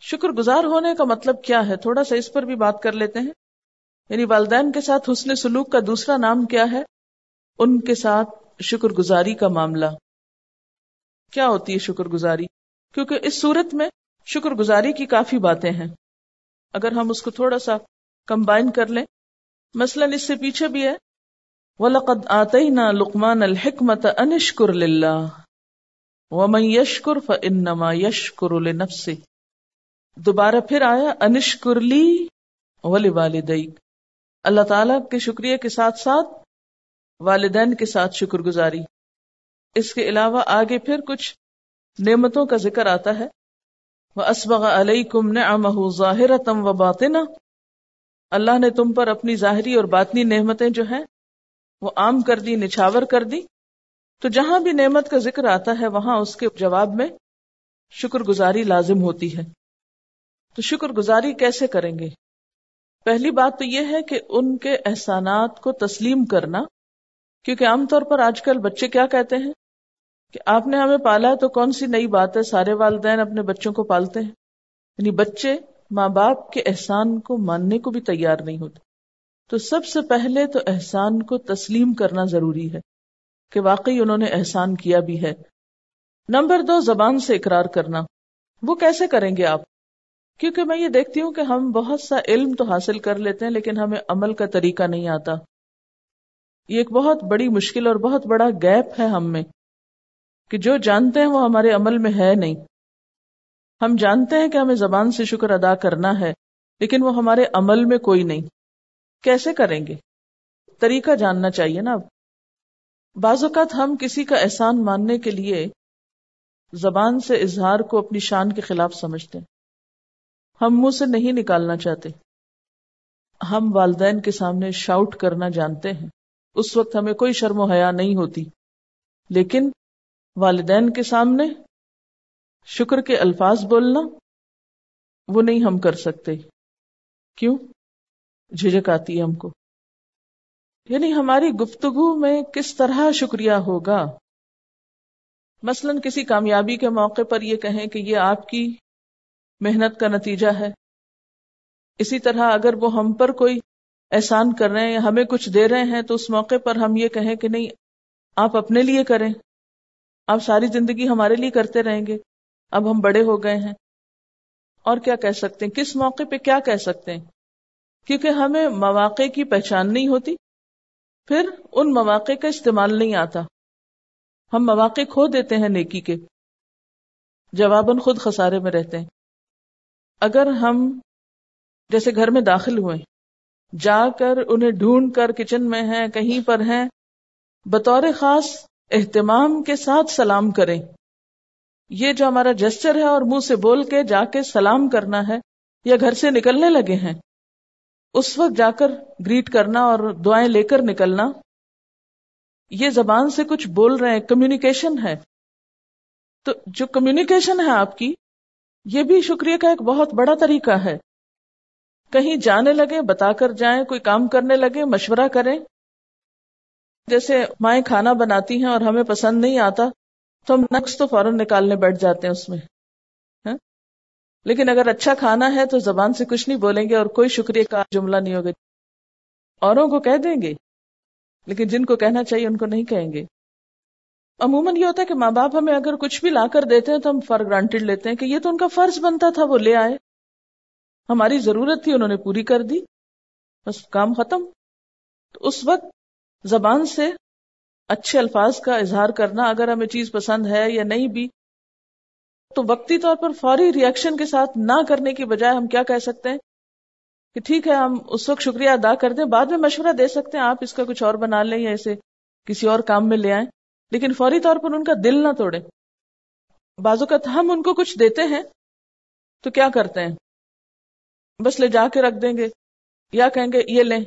شکر گزار ہونے کا مطلب کیا ہے؟ تھوڑا سا اس پر بھی بات کر لیتے ہیں۔ یعنی والدین کے ساتھ حسن سلوک کا دوسرا نام کیا ہے؟ ان کے ساتھ شکر گزاری کا معاملہ۔ کیا ہوتی ہے شکر گزاری؟ کیونکہ اس صورت میں شکر گزاری کی کافی باتیں ہیں۔ اگر ہم اس کو تھوڑا سا کمبائن کر لیں، مثلا اس سے پیچھے بھی ہے۔ وَلَقَدْ آتَيْنَا لُقْمَانَ الْحِكْمَةَ أَنِشْكُرْ لِلَّهِ وَمَنْ يَشْكُرْ فَإِنَّمَا يَشْكُرُ لِنَفْسِ دوبارہ پھر آیا انشکر لی ولی والدیک اللہ تعالیٰ کے شکریہ کے ساتھ ساتھ والدین کے ساتھ شکر گزاری۔ اس کے علاوہ آگے پھر کچھ نعمتوں کا ذکر آتا ہے۔ وہ اسبغ علیہ کم نے ظاہر تم و باطنا اللہ نے تم پر اپنی ظاہری اور باطنی نعمتیں جو ہیں، وہ عام کر دی، نچھاور کر دی۔ تو جہاں بھی نعمت کا ذکر آتا ہے، وہاں اس کے جواب میں شکر گزاری لازم ہوتی ہے۔ تو شکر گزاری کیسے کریں گے؟ پہلی بات تو یہ ہے کہ ان کے احسانات کو تسلیم کرنا، کیونکہ عام طور پر آج کل بچے کیا کہتے ہیں؟ کہ آپ نے ہمیں پالا تو کون سی نئی بات ہے؟ سارے والدین اپنے بچوں کو پالتے ہیں۔ یعنی بچے ماں باپ کے احسان کو ماننے کو بھی تیار نہیں ہوتے۔ تو سب سے پہلے تو احسان کو تسلیم کرنا ضروری ہے کہ واقعی انہوں نے احسان کیا بھی ہے۔ نمبر دو، زبان سے اقرار کرنا۔ وہ کیسے کریں گے آپ؟ کیونکہ میں یہ دیکھتی ہوں کہ ہم بہت سا علم تو حاصل کر لیتے ہیں لیکن ہمیں عمل کا طریقہ نہیں آتا۔ یہ ایک بہت بڑی مشکل اور بہت بڑا گیپ ہے ہم میں کہ جو جانتے ہیں وہ ہمارے عمل میں ہے نہیں۔ ہم جانتے ہیں کہ ہمیں زبان سے شکر ادا کرنا ہے، لیکن وہ ہمارے عمل میں کوئی نہیں۔ کیسے کریں گے؟ طریقہ جاننا چاہیے نا اب۔ بعض اوقات ہم کسی کا احسان ماننے کے لیے زبان سے اظہار کو اپنی شان کے خلاف سمجھتے ہیں۔ ہم منہ سے نہیں نکالنا چاہتے۔ ہم والدین کے سامنے شاؤٹ کرنا جانتے ہیں۔ اس وقت ہمیں کوئی شرم و حیا نہیں ہوتی۔ لیکن والدین کے سامنے شکر کے الفاظ بولنا وہ نہیں ہم کر سکتے۔ کیوں؟ جھجک آتی ہے ہم کو۔ یعنی ہماری گفتگو میں کس طرح شکریہ ہوگا؟ مثلا کسی کامیابی کے موقع پر یہ کہیں کہ یہ آپ کی محنت کا نتیجہ ہے۔ اسی طرح اگر وہ ہم پر کوئی احسان کر رہے ہیں یا ہمیں کچھ دے رہے ہیں تو اس موقع پر ہم یہ کہیں کہ نہیں، آپ اپنے لیے کریں۔ آپ ساری زندگی ہمارے لیے کرتے رہیں گے۔ اب ہم بڑے ہو گئے ہیں۔ اور کیا کہہ سکتے ہیں؟ کس موقع پہ کیا کہہ سکتے ہیں؟ کیونکہ ہمیں مواقع کی پہچان نہیں ہوتی۔ پھر ان مواقع کا استعمال نہیں آتا۔ ہم مواقع کھو دیتے ہیں نیکی کے۔ جواباً خود خسارے میں رہتے ہیں۔ اگر ہم جیسے گھر میں داخل ہوئے، جا کر انہیں ڈھونڈ کر کچن میں ہیں، کہیں پر ہیں، بطور خاص اہتمام کے ساتھ سلام کریں۔ یہ جو ہمارا جسچر ہے اور منہ سے بول کے جا کے سلام کرنا ہے، یا گھر سے نکلنے لگے ہیں، اس وقت جا کر گریٹ کرنا اور دعائیں لے کر نکلنا، یہ زبان سے کچھ بول رہے ہیں، کمیونیکیشن ہے۔ تو جو کمیونیکیشن ہے آپ کی یہ بھی شکریہ کا ایک بہت بڑا طریقہ ہے۔ کہیں جانے لگے، بتا کر جائیں، کوئی کام کرنے لگے، مشورہ کریں۔ جیسے مائیں کھانا بناتی ہیں اور ہمیں پسند نہیں آتا، تو ہم نقص تو فوراً نکالنے بیٹھ جاتے ہیں اس میں۔ ہاں؟ لیکن اگر اچھا کھانا ہے تو زبان سے کچھ نہیں بولیں گے اور کوئی شکریہ کا جملہ نہیں ہوگا۔ اوروں کو کہہ دیں گے، لیکن جن کو کہنا چاہیے ان کو نہیں کہیں گے۔ عموماً یہ ہوتا ہے کہ ماں باپ ہمیں اگر کچھ بھی لا کر دیتے ہیں تو ہم فار گرانٹیڈ لیتے ہیں کہ یہ تو ان کا فرض بنتا تھا، وہ لے آئے۔ ہماری ضرورت تھی، انہوں نے پوری کر دی۔ بس کام ختم۔ تو اس وقت زبان سے اچھے الفاظ کا اظہار کرنا اگر ہمیں چیز پسند ہے یا نہیں بھی، تو وقتی طور پر فوری ریئیکشن کے ساتھ نہ کرنے کی بجائے ہم کیا کہہ سکتے ہیں؟ کہ ٹھیک ہے، ہم اس وقت شکریہ ادا کر دیں، بعد میں مشورہ دے سکتے ہیں، آپ اس کا کچھ اور بنا لیں یا اسے کسی اور کام میں لے آئیں۔ لیکن فوری طور پر ان کا دل نہ توڑے۔ بازو کا ہم ان کو کچھ دیتے ہیں، تو کیا کرتے ہیں؟ بس لے جا کے رکھ دیں گے، یا کہیں گے، یہ لیں۔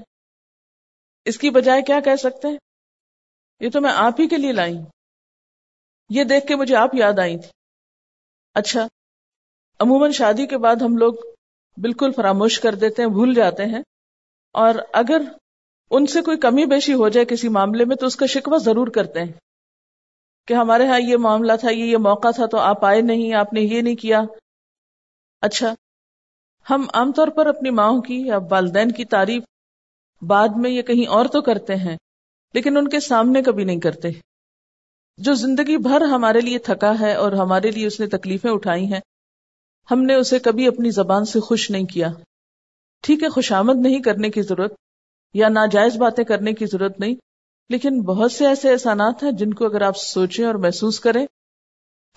اس کی بجائے کیا کہہ سکتے ہیں؟ یہ تو میں آپ ہی کے لیے لائی۔ یہ دیکھ کے مجھے آپ یاد آئی تھی۔ اچھا عموماً شادی کے بعد ہم لوگ بالکل فراموش کر دیتے ہیں، بھول جاتے ہیں۔ اور اگر ان سے کوئی کمی بیشی ہو جائے کسی معاملے میں، تو اس کا شکوہ ضرور کرتے ہیں۔ کہ ہمارے ہاں یہ معاملہ تھا، یہ یہ موقع تھا، تو آپ آئے نہیں، آپ نے یہ نہیں کیا۔ اچھا ہم عام طور پر اپنی ماؤں کی یا والدین کی تعریف بعد میں یا کہیں اور تو کرتے ہیں، لیکن ان کے سامنے کبھی نہیں کرتے۔ جو زندگی بھر ہمارے لیے تھکا ہے اور ہمارے لیے اس نے تکلیفیں اٹھائی ہیں، ہم نے اسے کبھی اپنی زبان سے خوش نہیں کیا۔ ٹھیک ہے خوشامد نہیں کرنے کی ضرورت یا ناجائز باتیں کرنے کی ضرورت نہیں لیکن بہت سے ایسے احسانات ہیں جن کو اگر آپ سوچیں اور محسوس کریں،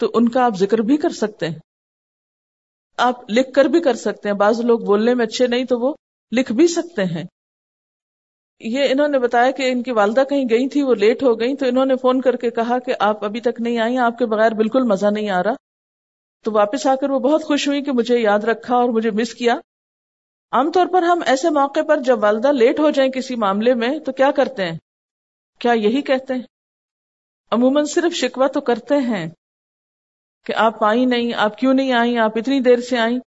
تو ان کا آپ ذکر بھی کر سکتے ہیں۔ آپ لکھ کر بھی کر سکتے ہیں۔ بعض لوگ بولنے میں اچھے نہیں تو وہ لکھ بھی سکتے ہیں۔ یہ انہوں نے بتایا کہ ان کی والدہ کہیں گئی تھی، وہ لیٹ ہو گئی تو انہوں نے فون کر کے کہا کہ آپ ابھی تک نہیں آئی آپ کے بغیر بالکل مزہ نہیں آ رہا۔ تو واپس آ کر وہ بہت خوش ہوئی کہ مجھے یاد رکھا اور مجھے مس کیا۔ عام طور پر ہم ایسے موقع پر جب والدہ لیٹ ہو جائیں کسی معاملے میں تو کیا کرتے ہیں؟ کیا یہی کہتے ہیں؟ عموماً صرف شکوا تو کرتے ہیں کہ آپ آئی نہیں، آپ کیوں نہیں آئی آپ اتنی دیر سے آئیں۔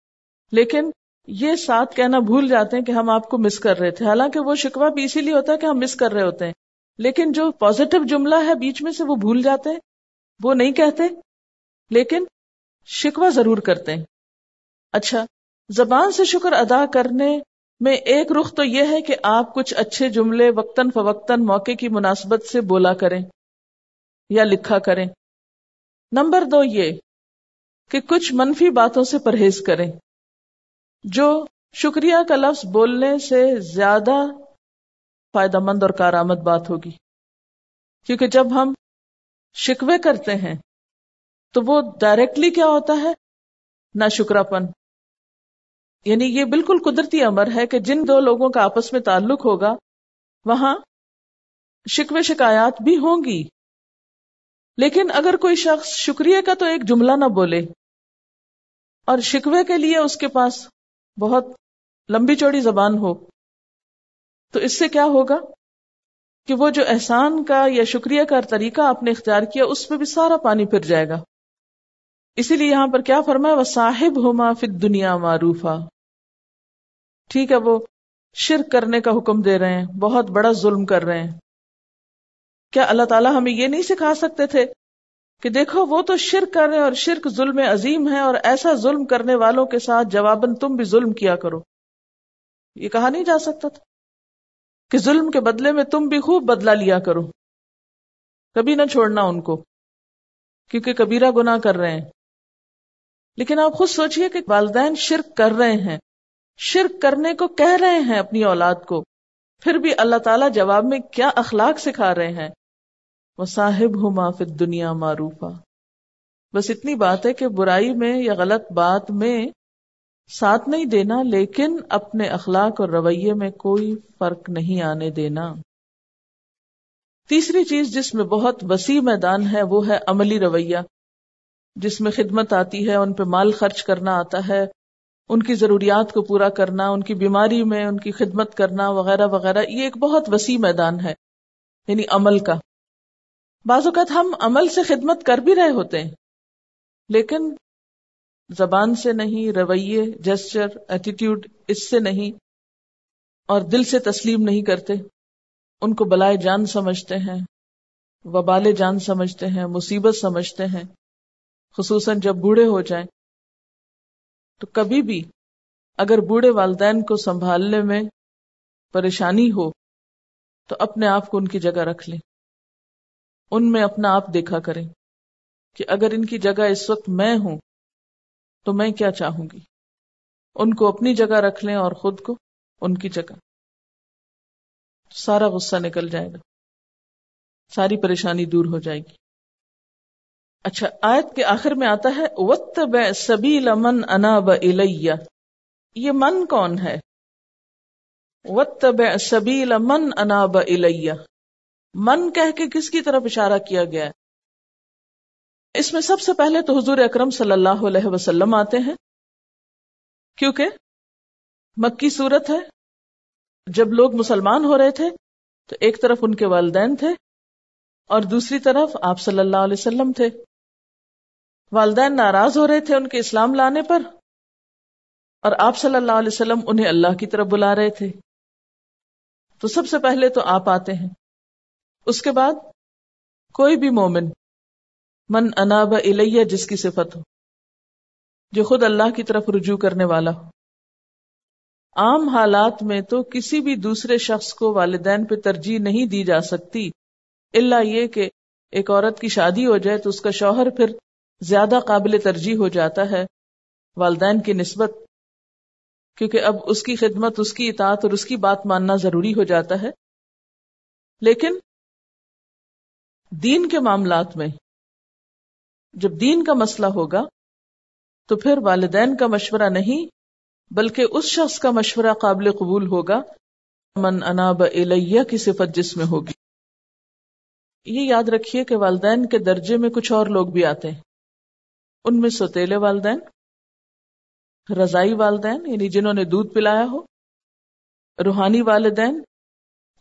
لیکن یہ ساتھ کہنا بھول جاتے ہیں کہ ہم آپ کو مس کر رہے تھے۔ حالانکہ وہ شکوا بھی اسی لیے ہوتا ہے کہ ہم مس کر رہے ہوتے ہیں۔ لیکن جو پازیٹو جملہ ہے بیچ میں سے وہ بھول جاتے ہیں۔ وہ نہیں کہتے، لیکن شکوا ضرور کرتے ہیں۔ اچھا زبان سے شکر ادا کرنے میں ایک رخ تو یہ ہے کہ آپ کچھ اچھے جملے وقتاً فوقتاً موقع کی مناسبت سے بولا کریں یا لکھا کریں۔ نمبر دو یہ کہ کچھ منفی باتوں سے پرہیز کریں۔ جو شکریہ کا لفظ بولنے سے زیادہ فائدہ مند اور کارآمد بات ہوگی۔ کیونکہ جب ہم شکوے کرتے ہیں تو وہ ڈائریکٹلی کیا ہوتا ہے؟ نہ شکرا پن یعنی یہ بالکل قدرتی امر ہے کہ جن دو لوگوں کا آپس میں تعلق ہوگا، وہاں شکوے شکایات بھی ہوں گی۔ لیکن اگر کوئی شخص شکریہ کا تو ایک جملہ نہ بولے، اور شکوے کے لیے اس کے پاس بہت لمبی چوڑی زبان ہو، تو اس سے کیا ہوگا؟ کہ وہ جو احسان کا یا شکریہ کا طریقہ آپ نے اختیار کیا، اس پہ بھی سارا پانی پھر جائے گا۔ اسی لیے یہاں پر کیا فرمایا وہ صاحب ہوما فت دنیا معروف ٹھیک ہے وہ شرک کرنے کا حکم دے رہے ہیں، بہت بڑا ظلم کر رہے ہیں۔ کیا اللہ تعالیٰ ہمیں یہ نہیں سکھا سکتے تھے کہ دیکھو وہ تو شرک کر رہے اور شرک ظلم عظیم ہے اور ایسا ظلم کرنے والوں کے ساتھ جواباً تم بھی ظلم کیا کرو۔ یہ کہا نہیں جا سکتا تھا کہ ظلم کے بدلے میں تم بھی خوب بدلا لیا کرو۔ کبھی نہ چھوڑنا ان کو، کیونکہ کبیرہ گنا کر رہے ہیں۔ لیکن آپ خود سوچئے کہ والدین شرک کر رہے ہیں۔ شرک کرنے کو کہہ رہے ہیں اپنی اولاد کو۔ پھر بھی اللہ تعالیٰ جواب میں کیا اخلاق سکھا رہے ہیں؟ وہ صاحب ہوں معافت دنیا معروفہ بس اتنی بات ہے کہ برائی میں یا غلط بات میں ساتھ نہیں دینا، لیکن اپنے اخلاق اور رویے میں کوئی فرق نہیں آنے دینا۔ تیسری چیز جس میں بہت وسیع میدان ہے، وہ ہے عملی رویہ۔ جس میں خدمت آتی ہے، ان پہ مال خرچ کرنا آتا ہے۔ ان کی ضروریات کو پورا کرنا، ان کی بیماری میں ان کی خدمت کرنا وغیرہ وغیرہ، یہ ایک بہت وسیع میدان ہے یعنی عمل کا۔ بعض اوقات ہم عمل سے خدمت کر بھی رہے ہوتے ہیں، لیکن زبان سے نہیں، رویے جسچر ایٹیٹیوڈ اس سے نہیں، اور دل سے تسلیم نہیں کرتے۔ ان کو بلائے جان سمجھتے ہیں وبال جان سمجھتے ہیں، مصیبت سمجھتے ہیں، خصوصاً جب بوڑھے ہو جائیں۔ تو کبھی بھی اگر بوڑھے والدین کو سنبھالنے میں پریشانی ہو، تو اپنے آپ کو ان کی جگہ رکھ لیں۔ ان میں اپنا آپ دیکھا کریں کہ اگر ان کی جگہ اس وقت میں ہوں، تو میں کیا چاہوں گی؟ ان کو اپنی جگہ رکھ لیں اور خود کو ان کی جگہ۔ سارا غصہ نکل جائے گا۔ ساری پریشانی دور ہو جائے گی۔ اچھا آیت کے آخر میں آتا ہے وط سبھی لمن انا بلیہ یہ من کون ہے؟ وط سبھی لمن انا بلیہ من کہہ کے کس کی طرف اشارہ کیا گیا؟ ہے اس میں سب سے پہلے تو حضور اکرم صلی اللہ علیہ وسلم آتے ہیں۔ کیونکہ مکی صورت ہے۔ جب لوگ مسلمان ہو رہے تھے تو ایک طرف ان کے والدین تھے۔ اور دوسری طرف آپ صلی اللہ علیہ وسلم تھے۔ والدین ناراض ہو رہے تھے ان کے اسلام لانے پر۔ اور آپ صلی اللہ علیہ وسلم انہیں اللہ کی طرف بلا رہے تھے۔ تو سب سے پہلے تو آپ آتے ہیں۔ اس کے بعد کوئی بھی مومن، من اناب الیہ، جس کی صفت ہو، جو خود اللہ کی طرف رجوع کرنے والا ہو۔ عام حالات میں تو کسی بھی دوسرے شخص کو والدین پہ ترجیح نہیں دی جا سکتی۔ اللہ یہ کہ ایک عورت کی شادی ہو جائے تو اس کا شوہر پھر زیادہ قابل ترجیح ہو جاتا ہے والدین کی نسبت، کیونکہ اب اس کی خدمت، اس کی اطاعت اور اس کی بات ماننا ضروری ہو جاتا ہے۔ لیکن دین کے معاملات میں جب دین کا مسئلہ ہوگا تو پھر والدین کا مشورہ نہیں، بلکہ اس شخص کا مشورہ قابل قبول ہوگا، من اناب الیہ کی صفت جس میں ہوگی۔ یہ یاد رکھیے کہ والدین کے درجے میں کچھ اور لوگ بھی آتے ہیں۔ ان میں سوتےلے والدین، رضائی والدین یعنی جنہوں نے دودھ پلایا ہو، روحانی والدین،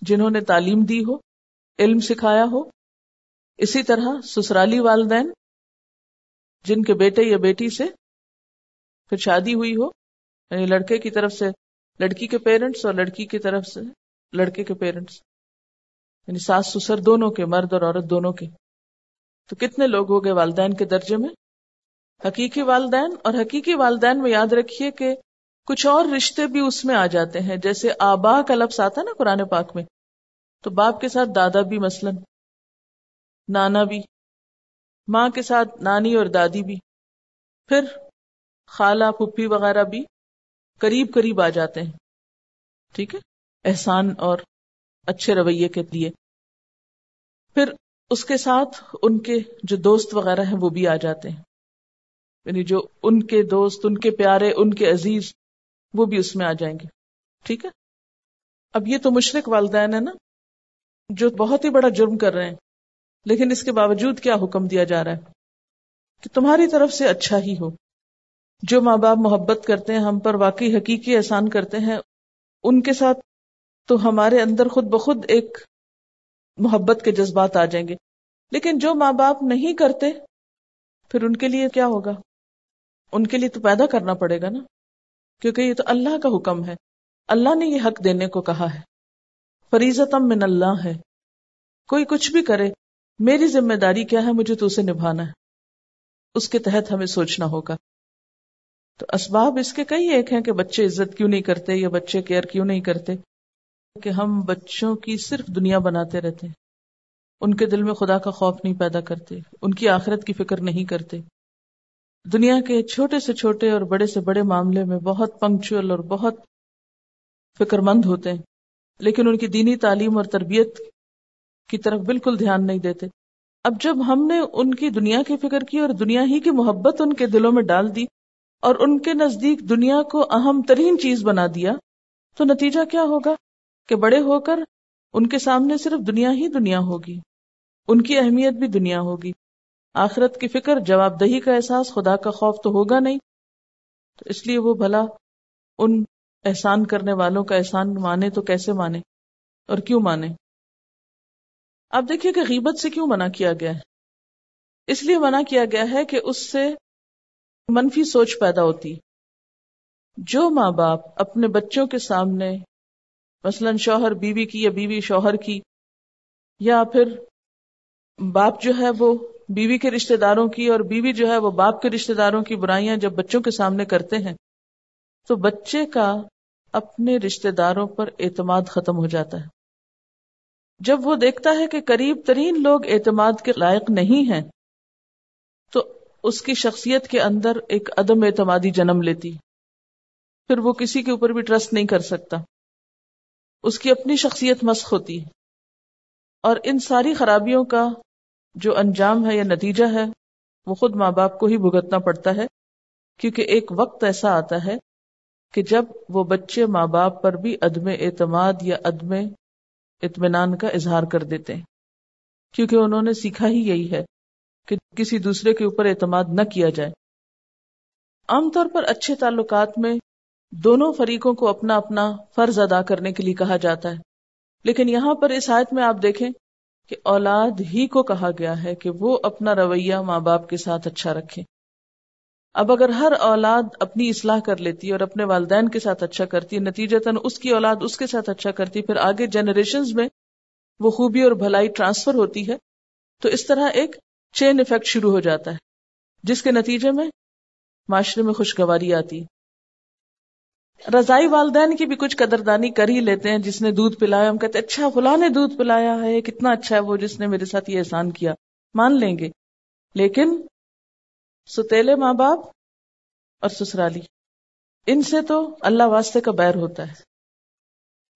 جنہوں نے تعلیم دی ہو، علم سکھایا ہو۔ اسی طرح سسرالی والدین، جن کے بیٹے یا بیٹی سے پھر شادی ہوئی ہو یعنی لڑکے کی طرف سے، لڑکی کے پیرنٹس اور لڑکی کی طرف سے، لڑکے کے پیرنٹس۔ یعنی ساس سسر دونوں کے، مرد اور عورت دونوں کے۔ تو کتنے لوگ ہو گئے والدین کے درجے میں؟ حقیقی والدین، اور حقیقی والدین میں یاد رکھیے کہ کچھ اور رشتے بھی اس میں آ جاتے ہیں، جیسے آبا کا لفظ آتا نا قرآن پاک میں۔ تو باپ کے ساتھ دادا بھی مثلا، نانا بھی، ماں کے ساتھ نانی اور دادی بھی۔ پھر خالہ پھپھی وغیرہ بھی قریب قریب آ جاتے ہیں۔ ٹھیک ہے؟ احسان اور اچھے رویے کے لیے۔ پھر اس کے ساتھ ان کے جو دوست وغیرہ ہیں وہ بھی آ جاتے ہیں۔ یعنی جو ان کے دوست، ان کے پیارے، ان کے عزیز، وہ بھی اس میں آ جائیں گے۔ ٹھیک ہے؟ اب یہ تو مشرق والدین ہے نا، جو بہت ہی بڑا جرم کر رہے ہیں۔ لیکن اس کے باوجود کیا حکم دیا جا رہا ہے؟ کہ تمہاری طرف سے اچھا ہی ہو۔ جو ماں باپ محبت کرتے ہیں، ہم پر واقعی حقیقی احسان کرتے ہیں، ان کے ساتھ تو ہمارے اندر خود بخود ایک محبت کے جذبات آ جائیں گے۔ لیکن جو ماں باپ نہیں کرتے، پھر ان کے لیے کیا ہوگا؟ ان کے لیے تو پیدا کرنا پڑے گا نا۔ کیونکہ یہ تو اللہ کا حکم ہے۔ اللہ نے یہ حق دینے کو کہا ہے۔ فریضتم من اللہ ہے۔ کوئی کچھ بھی کرے، میری ذمہ داری کیا ہے؟ مجھے تو اسے نبھانا ہے۔ اس کے تحت ہمیں سوچنا ہوگا۔ تو اسباب اس کے کئی ایک ہیں کہ بچے عزت کیوں نہیں کرتے یا بچے کیئر کیوں نہیں کرتے۔ کہ ہم بچوں کی صرف دنیا بناتے رہتے ہیں ان کے دل میں خدا کا خوف نہیں پیدا کرتے، ان کی آخرت کی فکر نہیں کرتے۔ دنیا کے چھوٹے سے چھوٹے اور بڑے سے بڑے معاملے میں بہت پنکچل اور بہت فکر مند ہوتے ہیں، لیکن ان کی دینی تعلیم اور تربیت کی طرف بالکل دھیان نہیں دیتے۔ اب جب ہم نے ان کی دنیا کی فکر کی اور دنیا ہی کی محبت ان کے دلوں میں ڈال دی اور ان کے نزدیک دنیا کو اہم ترین چیز بنا دیا، تو نتیجہ کیا ہوگا؟ کہ بڑے ہو کر ان کے سامنے صرف دنیا ہی دنیا ہوگی، ان کی اہمیت بھی دنیا ہوگی۔ آخرت کی فکر جواب دہی کا احساس خدا کا خوف تو ہوگا نہیں۔ تو اس لیے وہ بھلا ان احسان کرنے والوں کا احسان مانے تو کیسے مانے؟ اور کیوں مانے؟ آپ دیکھیے کہ غیبت سے کیوں منع کیا گیا ہے۔ اس لیے منع کیا گیا ہے کہ اس سے منفی سوچ پیدا ہوتی۔ جو ماں باپ اپنے بچوں کے سامنے مثلا شوہر بیوی کی یا بیوی شوہر کی، یا پھر باپ جو ہے وہ بیوی کے رشتہ داروں کی اور بیوی جو ہے وہ باپ کے رشتہ داروں کی برائیاں جب بچوں کے سامنے کرتے ہیں، تو بچے کا اپنے رشتہ داروں پر اعتماد ختم ہو جاتا ہے۔ جب وہ دیکھتا ہے کہ قریب ترین لوگ اعتماد کے لائق نہیں ہیں، تو اس کی شخصیت کے اندر ایک عدم اعتمادی جنم لیتی۔ پھر وہ کسی کے اوپر بھی ٹرسٹ نہیں کر سکتا۔ اس کی اپنی شخصیت مسخ ہوتی ہے۔ اور ان ساری خرابیوں کا جو انجام ہے یا نتیجہ ہے، وہ خود ماں باپ کو ہی بھگتنا پڑتا ہے۔ کیونکہ ایک وقت ایسا آتا ہے کہ جب وہ بچے ماں باپ پر بھی عدم اعتماد یا عدم اطمینان کا اظہار کر دیتے ہیں۔ کیونکہ انہوں نے سیکھا ہی یہی ہے کہ کسی دوسرے کے اوپر اعتماد نہ کیا جائے۔ عام طور پر اچھے تعلقات میں دونوں فریقوں کو اپنا اپنا فرض ادا کرنے کے لیے کہا جاتا ہے۔ لیکن یہاں پر اس آیت میں آپ دیکھیں کہ اولاد ہی کو کہا گیا ہے کہ وہ اپنا رویہ ماں باپ کے ساتھ اچھا رکھے۔ اب اگر ہر اولاد اپنی اصلاح کر لیتی اور اپنے والدین کے ساتھ اچھا کرتی، نتیجتاً اس کی اولاد اس کے ساتھ اچھا کرتی، پھر آگے جنریشن میں وہ خوبی اور بھلائی ٹرانسفر ہوتی ہے، تو اس طرح ایک چین افیکٹ شروع ہو جاتا ہے، جس کے نتیجے میں معاشرے میں خوشگواری آتی۔ رضائی والدین کی بھی کچھ قدردانی کر ہی لیتے ہیں، جس نے دودھ پلایا، ہم کہتے اچھا فلاں نے دودھ پلایا ہے کتنا اچھا ہے، وہ جس نے میرے ساتھ یہ احسان کیا، مان لیں گے۔ لیکن ستیلے ماں باپ اور سسرالی، ان سے تو اللہ واسطے کا بیر ہوتا ہے۔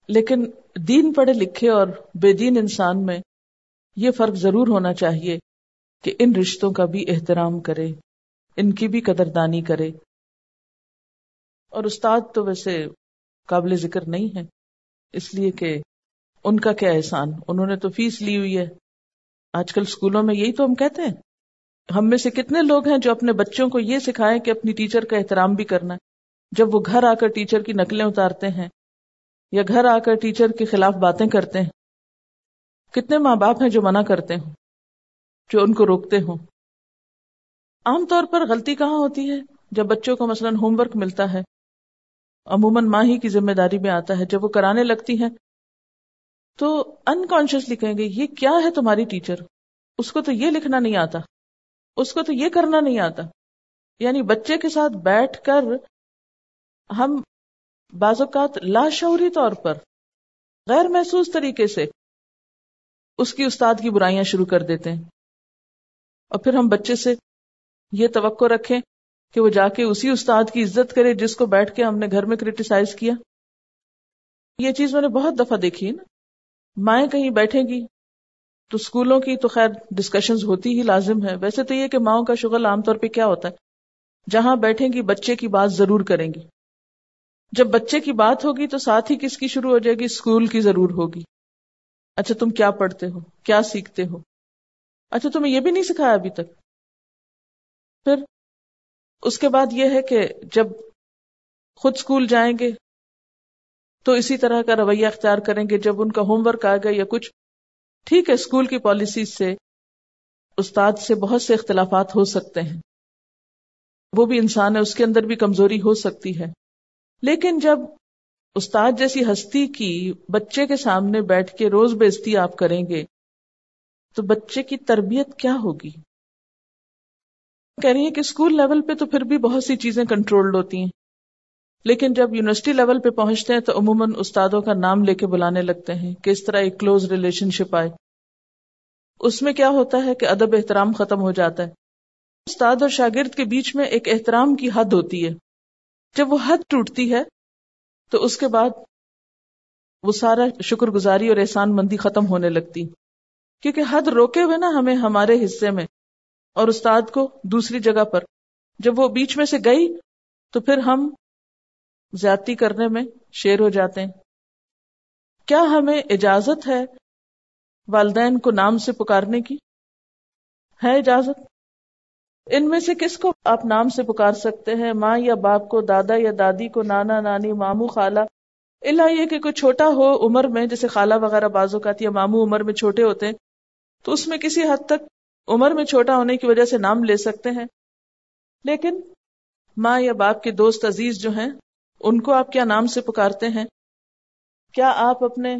لیکن دین پڑھے لکھے اور بے دین انسان میں یہ فرق ضرور ہونا چاہیے کہ ان رشتوں کا بھی احترام کرے، ان کی بھی قدردانی کرے۔ اور استاد تو ویسے قابل ذکر نہیں ہے اس لیے کہ ان کا کیا احسان؟ انہوں نے تو فیس لی ہوئی ہے۔ آج کل اسکولوں میں یہی تو ہم کہتے ہیں۔ ہم میں سے کتنے لوگ ہیں جو اپنے بچوں کو یہ سکھائیں کہ اپنی ٹیچر کا احترام بھی کرنا۔ ہے جب وہ گھر آ کر ٹیچر کی نقلیں اتارتے ہیں یا گھر آ کر ٹیچر کے خلاف باتیں کرتے ہیں، کتنے ماں باپ ہیں جو منع کرتے ہوں، جو ان کو روکتے ہوں۔ عام طور پر غلطی کہاں ہوتی ہے؟ جب بچوں کو مثلاً ہوم ورک ملتا ہے۔ عموماً ماں ہی کی ذمہ داری میں آتا ہے، جب وہ کرانے لگتی ہیں تو انکانشیسلی کہیں گے، یہ کیا ہے تمہاری ٹیچر اس کو تو یہ لکھنا نہیں آتا۔ اس کو تو یہ کرنا نہیں آتا۔ یعنی بچے کے ساتھ بیٹھ کر ہم بعض اوقات لاشعوری طور پر غیر محسوس طریقے سے اس کی استاد کی برائیاں شروع کر دیتے ہیں۔ اور پھر ہم بچے سے یہ توقع رکھیں کہ وہ جا کے اسی استاد کی عزت کرے جس کو بیٹھ کے ہم نے گھر میں کریٹیسائز کیا۔ یہ چیز میں نے بہت دفعہ دیکھی ہے نا۔ مائیں کہیں بیٹھیں گی تو اسکولوں کی تو خیر ڈسکشنز ہوتی ہی لازم ہے۔ ویسے تو یہ کہ ماؤں کا شغل عام طور پہ کیا ہوتا ہے؟ جہاں بیٹھیں گی بچے کی بات ضرور کریں گی۔ جب بچے کی بات ہوگی تو ساتھ ہی کس کی شروع ہو جائے گی؟ اسکول کی ضرور ہوگی۔ اچھا تم کیا پڑھتے ہو؟ کیا سیکھتے ہو؟ اچھا تمہیں یہ بھی نہیں سکھایا ابھی تک۔ پھر اس کے بعد یہ ہے کہ جب خود اسکول جائیں گے تو اسی طرح کا رویہ اختیار کریں گے، جب ان کا ہوم ورک آ گیا یا کچھ۔ ٹھیک ہے اسکول کی پالیسی سے، استاد سے بہت سے اختلافات ہو سکتے ہیں۔ وہ بھی انسان ہے، اس کے اندر بھی کمزوری ہو سکتی ہے۔ لیکن جب استاد جیسی ہستی کی بچے کے سامنے بیٹھ کے روز بےزتی آپ کریں گے، تو بچے کی تربیت کیا ہوگی؟ کہہ رہی ہیں کہ اسکول لیول پہ تو پھر بھی بہت سی چیزیں کنٹرولڈ ہوتی ہیں۔ لیکن جب یونیورسٹی لیول پہ پہنچتے ہیں تو عموماً استادوں کا نام لے کے بلانے لگتے ہیں کہ اس طرح ایک کلوز ریلیشن شپ آئے۔ اس میں کیا ہوتا ہے کہ ادب احترام ختم ہو جاتا ہے۔ استاد اور شاگرد کے بیچ میں ایک احترام کی حد ہوتی ہے۔ جب وہ حد ٹوٹتی ہے تو اس کے بعد وہ سارا شکر گزاری اور احسان مندی ختم ہونے لگتی۔ کیونکہ حد روکے ہوئے نا ہمیں ہمارے حصے میں۔ اور استاد کو دوسری جگہ پر۔ جب وہ بیچ میں سے گئی تو پھر ہم زیادتی کرنے میں شیر ہو جاتے ہیں۔ کیا ہمیں اجازت ہے والدین کو نام سے پکارنے کی؟ ہے اجازت؟ ان میں سے کس کو آپ نام سے پکار سکتے ہیں؟ ماں یا باپ کو، دادا یا دادی کو، نانا، نانی مامو خالہ؟ اللہ یہ کہ کوئی چھوٹا ہو عمر میں، جیسے خالہ وغیرہ بازو کا یا مامو عمر میں چھوٹے ہوتے ہیں، تو اس میں کسی حد تک عمر میں چھوٹا ہونے کی وجہ سے نام لے سکتے ہیں۔ لیکن ماں یا باپ کے دوست عزیز جو ہیں، ان کو آپ کیا نام سے پکارتے ہیں؟ کیا آپ اپنے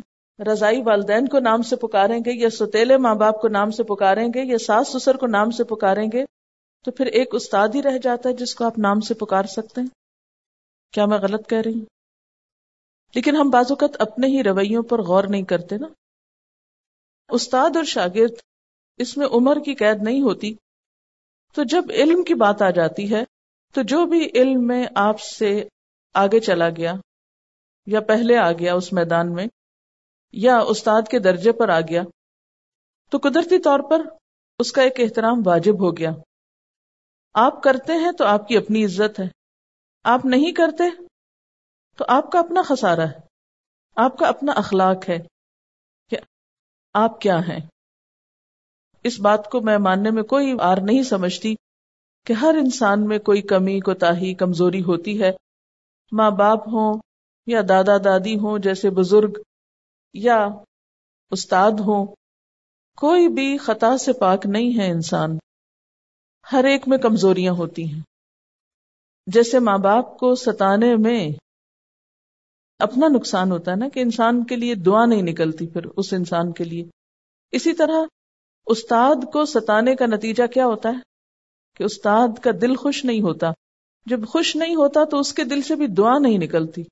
رضائی والدین کو نام سے پکاریں گے یا ستیلے ماں باپ کو نام سے پکاریں گے یا ساس سسر کو نام سے پکاریں گے؟ تو پھر ایک استاد ہی رہ جاتا ہے جس کو آپ نام سے پکار سکتے ہیں۔ کیا میں غلط کہہ رہی ہوں؟ لیکن ہم بعض اوقات اپنے ہی رویوں پر غور نہیں کرتے نا۔ استاد اور شاگرد اس میں عمر کی قید نہیں ہوتی۔ تو جب علم کی بات آ جاتی ہے، تو جو بھی علم میں آپ سے آگے چلا گیا، یا پہلے آ گیا اس میدان میں، یا استاد کے درجے پر آ گیا، تو قدرتی طور پر اس کا ایک احترام واجب ہو گیا۔ آپ کرتے ہیں تو آپ کی اپنی عزت ہے۔ آپ نہیں کرتے تو آپ کا اپنا خسارہ ہے۔ آپ کا اپنا اخلاق ہے کہ آپ کیا ہیں۔ اس بات کو میں ماننے میں کوئی آر نہیں سمجھتی کہ ہر انسان میں کوئی کمی، کوتاہی، کمزوری ہوتی ہے۔ ماں باپ ہوں یا دادا دادی ہوں، جیسے بزرگ یا استاد ہوں، کوئی بھی خطا سے پاک نہیں ہے انسان۔ ہر ایک میں کمزوریاں ہوتی ہیں۔ جیسے ماں باپ کو ستانے میں اپنا نقصان ہوتا ہے نا کہ انسان کے لیے دعا نہیں نکلتی پھر اس انسان کے لیے۔ اسی طرح استاد کو ستانے کا نتیجہ کیا ہوتا ہے؟ کہ استاد کا دل خوش نہیں ہوتا۔ جب خوش نہیں ہوتا تو اس کے دل سے بھی دعا نہیں نکلتی۔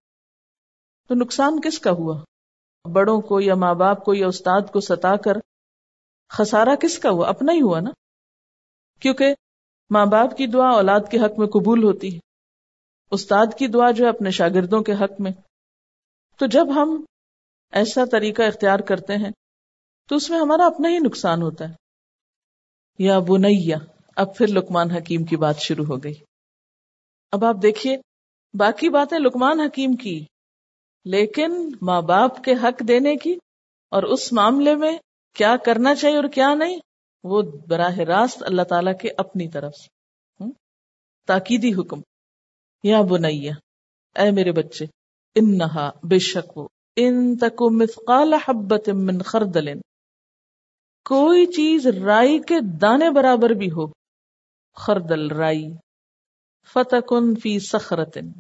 تو نقصان کس کا ہوا؟ بڑوں کو یا ماں باپ کو یا استاد کو ستا کر خسارہ کس کا ہوا؟ اپنا ہی ہوا نا۔ کیونکہ ماں باپ کی دعا اولاد کے حق میں قبول ہوتی ہے۔ استاد کی دعا جو ہے اپنے شاگردوں کے حق میں۔ تو جب ہم ایسا طریقہ اختیار کرتے ہیں تو اس میں ہمارا اپنا ہی نقصان ہوتا ہے۔ یا بنیا اب پھر لکمان حکیم کی بات شروع ہو گئی۔ اب آپ دیکھیے، باقی باتیں لکمان حکیم کی، لیکن ماں باپ کے حق دینے کی اور اس معاملے میں کیا کرنا چاہیے اور کیا نہیں، وہ براہ راست اللہ تعالی کے اپنی طرف سے۔ تاکیدی حکم۔ یا بنیا اے میرے بچے، انہا بے شک وہ، ان تکو مثقال حبت من خردل۔ کوئی چیز رائی کے دانے برابر بھی ہو۔ خردل رائی، فتکن فی سخرتن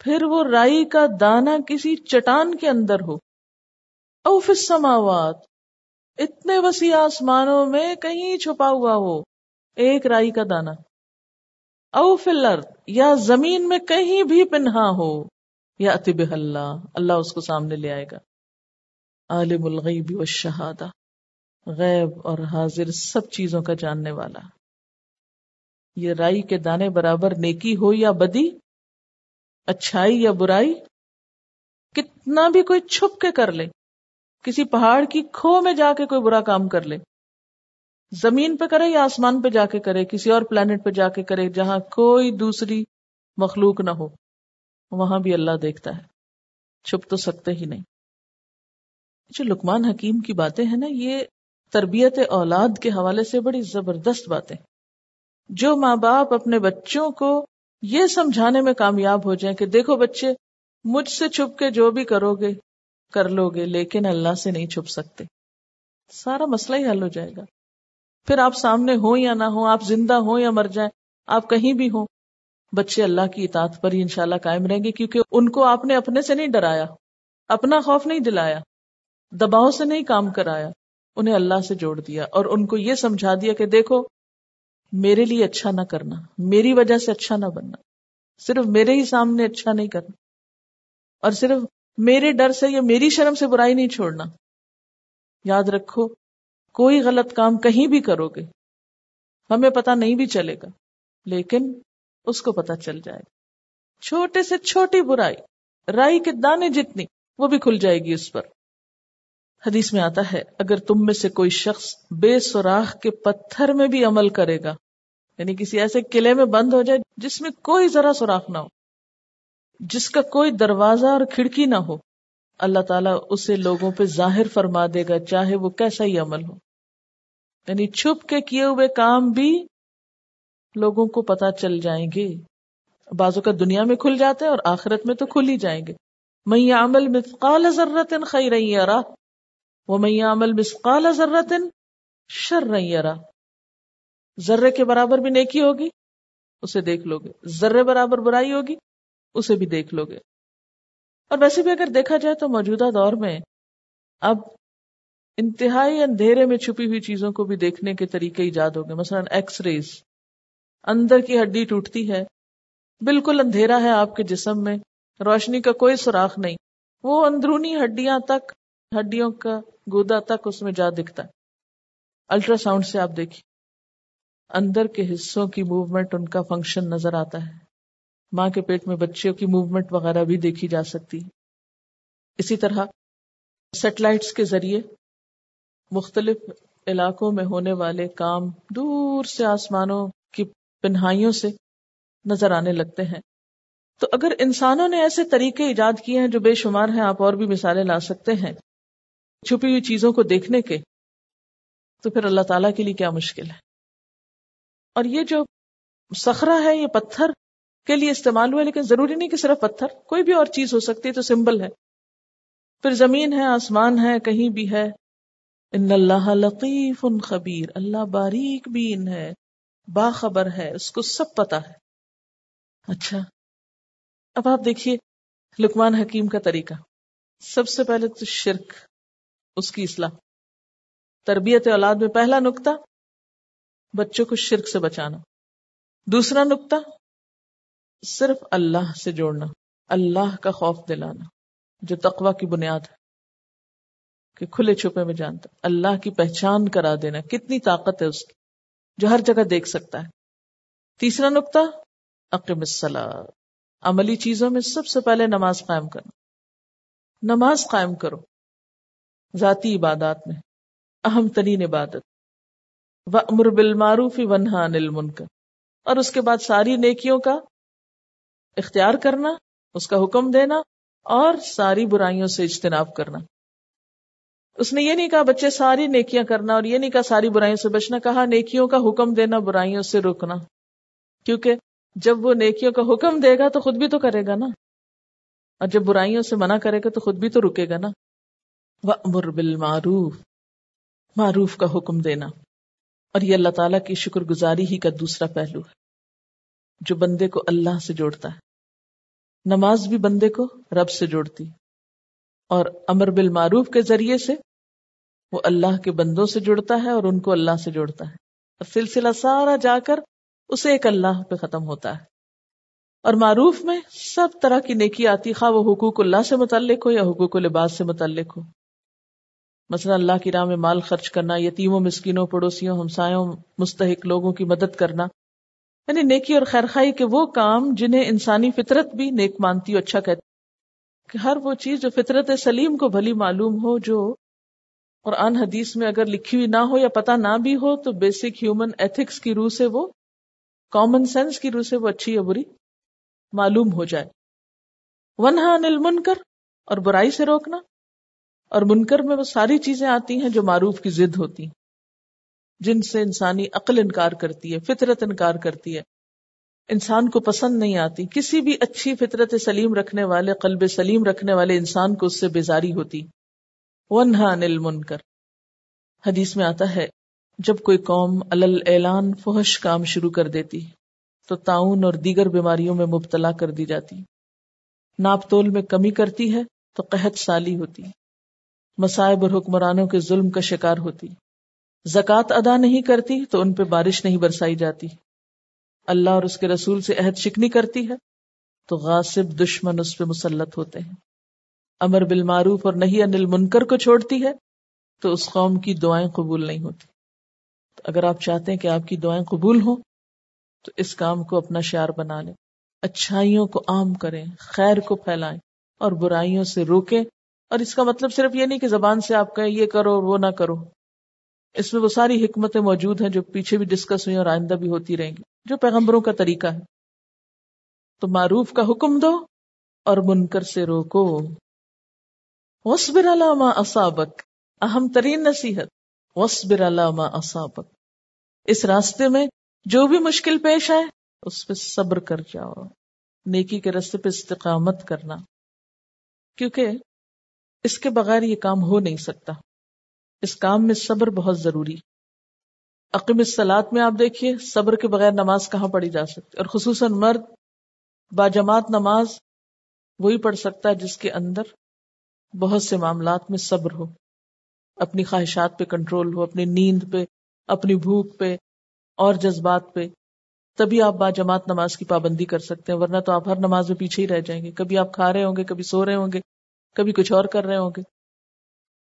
پھر وہ رائی کا دانا کسی چٹان کے اندر ہو۔ او فی السماوات، اتنے وسیع آسمانوں میں کہیں چھپا ہوا ہو۔ ایک رائی کا دانا او فی الارض، یا زمین میں کہیں بھی پنہا ہو۔ یا اتب اللہ اللہ اس کو سامنے لے آئے گا۔ عالم الغیب والشہادہ۔ غیب اور حاضر سب چیزوں کا جاننے والا۔ یہ رائی کے دانے برابر نیکی ہو یا بدی، اچھائی یا برائی، کتنا بھی کوئی چھپ کے کر لے، کسی پہاڑ کی کھو میں جا کے کوئی برا کام کر لے۔ زمین پہ کرے یا آسمان پہ جا کے کرے، کسی اور پلانٹ پہ جا کے کرے، جہاں کوئی دوسری مخلوق نہ ہو، وہاں بھی اللہ دیکھتا ہے۔ چھپ تو سکتے ہی نہیں۔ جو لکمان حکیم کی باتیں ہیں نا، یہ تربیت اولاد کے حوالے سے بڑی زبردست باتیں۔ جو ماں باپ اپنے بچوں کو یہ سمجھانے میں کامیاب ہو جائیں کہ دیکھو بچے، مجھ سے چھپ کے جو بھی کرو گے، کر لو گے، لیکن اللہ سے نہیں چھپ سکتے۔ سارا مسئلہ ہی حل ہو جائے گا۔ پھر آپ سامنے ہو یا نہ ہو آپ زندہ ہو یا مر جائیں، آپ کہیں بھی ہوں، بچے اللہ کی اطاعت پر ہی انشاءاللہ قائم رہیں گے، کیونکہ ان کو آپ نے اپنے سے نہیں ڈرایا، اپنا خوف نہیں دلایا، دباؤ سے نہیں کام کرایا۔ انہیں اللہ سے جوڑ دیا اور ان کو یہ سمجھا دیا کہ دیکھو، میرے لیے اچھا نہ کرنا، میری وجہ سے اچھا نہ بننا، صرف میرے ہی سامنے اچھا نہیں کرنا، اور صرف میرے ڈر سے یا میری شرم سے برائی نہیں چھوڑنا۔ یاد رکھو، کوئی غلط کام کہیں بھی کرو گے، ہمیں پتا نہیں بھی چلے گا، لیکن اس کو پتا چل جائے گا۔ چھوٹے سے چھوٹی برائی، رائی کے دانے جتنی، وہ بھی کھل جائے گی اس پر۔ حدیث میں آتا ہے، اگر تم میں سے کوئی شخص بے سوراخ کے پتھر میں بھی عمل کرے گا یعنی کسی ایسے قلعے میں بند ہو جائے جس میں کوئی ذرا سوراخ نہ ہو، جس کا کوئی دروازہ اور کھڑکی نہ ہو، اللہ تعالیٰ اسے لوگوں پہ ظاہر فرما دے گا، چاہے وہ کیسا ہی عمل ہو۔ یعنی چھپ کے کیے ہوئے کام بھی لوگوں کو پتا چل جائیں گے۔ بازو کا دنیا میں کھل جاتے ہیں اور آخرت میں تو کھل ہی جائیں گے۔ میں عمل مثقال ضرورت خی رہی وہ میں عمل مثقال ضرورت شر رہی ذرے کے برابر بھی نیکی ہوگی، اسے دیکھ لو گے ذرے برابر برائی ہوگی، اسے بھی دیکھ لو گے اور ویسے بھی اگر دیکھا جائے تو موجودہ دور میں اب انتہائی اندھیرے میں چھپی ہوئی چیزوں کو بھی دیکھنے کے طریقے ایجاد ہو گئے۔ مثلا ایکس ریز اندر کی ہڈی ٹوٹتی ہے، بالکل اندھیرا ہے آپ کے جسم میں، روشنی کا کوئی سوراخ نہیں۔ وہ اندرونی ہڈیاں تک ہڈیوں کا گودا تک اس میں جا دکھتا ہے۔ الٹرا ساؤنڈ سے آپ دیکھیے اندر کے حصوں کی موومنٹ ان کا فنکشن نظر آتا ہے۔ ماں کے پیٹ میں بچوں کی موومنٹ وغیرہ بھی دیکھی جا سکتی ہے۔ اسی طرح سیٹلائٹس کے ذریعے مختلف علاقوں میں ہونے والے کام دور سے آسمانوں کی پنہائیوں سے نظر آنے لگتے ہیں۔ تو اگر انسانوں نے ایسے طریقے ایجاد کیے ہیں جو بے شمار ہیں، آپ اور بھی مثالیں لا سکتے ہیں۔ چھپی ہوئی چیزوں کو دیکھنے کے تو پھر اللہ تعالیٰ کے لیے کیا مشکل ہے؟ اور یہ جو سخرا ہے، یہ پتھر کے لیے استعمال ہوا، لیکن ضروری نہیں کہ صرف پتھر، کوئی بھی اور چیز ہو سکتی ہے تو سمبل ہے۔ پھر زمین ہے، آسمان ہے، کہیں بھی ہے۔ ان اللہ لطیف ان خبیر، اللہ باریک بین ہے، باخبر ہے، اس کو سب پتا ہے۔ اچھا۔ اب آپ دیکھیے لکمان حکیم کا طریقہ۔ سب سے پہلے تو شرک۔ اس کی اصلاح۔ تربیت اولاد میں پہلا نقطہ، بچوں کو شرک سے بچانا۔ دوسرا نقطہ، صرف اللہ سے جوڑنا، اللہ کا خوف دلانا، جو تقوی کی بنیاد ہے۔ کہ کھلے چھپے میں جانتا، اللہ کی پہچان کرا دینا، کتنی طاقت ہے اس کی، جو ہر جگہ دیکھ سکتا ہے۔ تیسرا نقطہ عقیم الصلاح عملی چیزوں میں سب سے پہلے نماز قائم کرنا۔ نماز قائم کرو۔ ذاتی عبادات میں، اہم ترین عبادت۔ و امر بالمعروف ونہا انل منکر اور اس کے بعد ساری نیکیوں کا اختیار کرنا، اس کا حکم دینا اور ساری برائیوں سے اجتناب کرنا۔ اس نے یہ نہیں کہا بچے ساری نیکیاں کرنا اور یہ نہیں کہا ساری برائیوں سے بچنا، کہا نیکیوں کا حکم دینا، برائیوں سے روکنا کیونکہ جب وہ نیکیوں کا حکم دے گا تو خود بھی تو کرے گا نا۔ اور جب برائیوں سے منع کرے گا تو خود بھی تو رکے گا نا۔ امر بالمعروف، معروف کا حکم دینا۔ اور یہ اللہ تعالیٰ کی شکر گزاری ہی کا دوسرا پہلو ہے، جو بندے کو اللہ سے جوڑتا ہے۔ نماز بھی بندے کو رب سے جوڑتی۔ اور امر بالمعروف کے ذریعے سے وہ اللہ کے بندوں سے جڑتا ہے اور ان کو اللہ سے جوڑتا ہے۔ اور سلسلہ سارا جا کر اسے ایک اللہ پہ ختم ہوتا ہے۔ اور معروف میں سب طرح کی نیکی آتی، خواہ وہ حقوق اللہ سے متعلق ہو یا حقوق لباس سے متعلق ہو۔ مثلا اللہ کی راہ میں مال خرچ کرنا، یتیموں، مسکینوں، پڑوسیوں، ہمسایوں، مستحق لوگوں کی مدد کرنا۔ یعنی نیکی اور خیرخائی کے وہ کام جنہیں انسانی فطرت بھی نیک مانتی اور اچھا کہتی۔ کہ ہر وہ چیز جو فطرت سلیم کو بھلی معلوم ہو، جو قرآن حدیث میں اگر لکھی ہوئی نہ ہو یا پتہ نہ بھی ہو، تو بیسک ہیومن ایتھکس کی روح سے وہ کامن سینس کی روح سے وہ اچھی یا بری معلوم ہو جائے۔ ونہا انل منکر اور برائی سے روکنا۔ اور منکر میں وہ ساری چیزیں آتی ہیں جو معروف کی ضد ہوتی جن سے انسانی عقل انکار کرتی ہے، فطرت انکار کرتی ہے۔ انسان کو پسند نہیں آتی۔ کسی بھی اچھی فطرت سلیم رکھنے والے، قلب سلیم رکھنے والے انسان کو اس سے بیزاری ہوتی۔ ونہا انل منکر حدیث میں آتا ہے، جب کوئی قوم الل اعلان فحش کام شروع کر دیتی، تو تعاون اور دیگر بیماریوں میں مبتلا کر دی جاتی۔ ناپ تول میں کمی کرتی ہے، تو قحط سالی ہوتی۔ مسائب اور حکمرانوں کے ظلم کا شکار ہوتی۔ زکوٰۃ ادا نہیں کرتی تو ان پہ بارش نہیں برسائی جاتی۔ اللہ اور اس کے رسول سے عہد شکنی کرتی ہے تو غاصب دشمن اس پہ مسلط ہوتے ہیں۔ امر بالمعروف اور نہیں انل منکر کو چھوڑتی ہے تو اس قوم کی دعائیں قبول نہیں ہوتی۔ اگر آپ چاہتے ہیں کہ آپ کی دعائیں قبول ہوں، تو اس کام کو اپنا شعر بنا لیں۔ اچھائیوں کو عام کریں، خیر کو پھیلائیں اور برائیوں سے روکیں اور اس کا مطلب صرف یہ نہیں کہ زبان سے آپ کہیں یہ کرو اور وہ نہ کرو۔ اس میں وہ ساری حکمتیں موجود ہیں جو پیچھے بھی ڈسکس ہوئی اور آئندہ بھی ہوتی رہیں گی، جو پیغمبروں کا طریقہ ہے۔ تو معروف کا حکم دو اور منکر سے روکو۔ وسبر علامہ اسابک اہم ترین نصیحت وسبر علامہ اسابک اس راستے میں جو بھی مشکل پیش آئے، اس پہ صبر کر جاؤ۔ نیکی کے راستے پہ استقامت کرنا۔ کیونکہ اس کے بغیر یہ کام ہو نہیں سکتا۔ اس کام میں صبر بہت ضروری۔ عقیم سلاد میں آپ دیکھیے، صبر کے بغیر نماز کہاں پڑھی جا سکتی اور خصوصاً مرد باجماعت نماز وہی پڑھ سکتا ہے جس کے اندر بہت سے معاملات میں صبر ہو۔ اپنی خواہشات پہ کنٹرول ہو، اپنی نیند پہ، اپنی بھوک پہ، اور جذبات پہ۔ تبھی آپ با جماعت نماز کی پابندی کر سکتے ہیں، ورنہ تو آپ ہر نماز میں پیچھے ہی رہ جائیں گے۔ کبھی آپ کھا رہے ہوں گے، کبھی سو رہے ہوں گے۔ کبھی کچھ اور کر رہے ہوں گے؟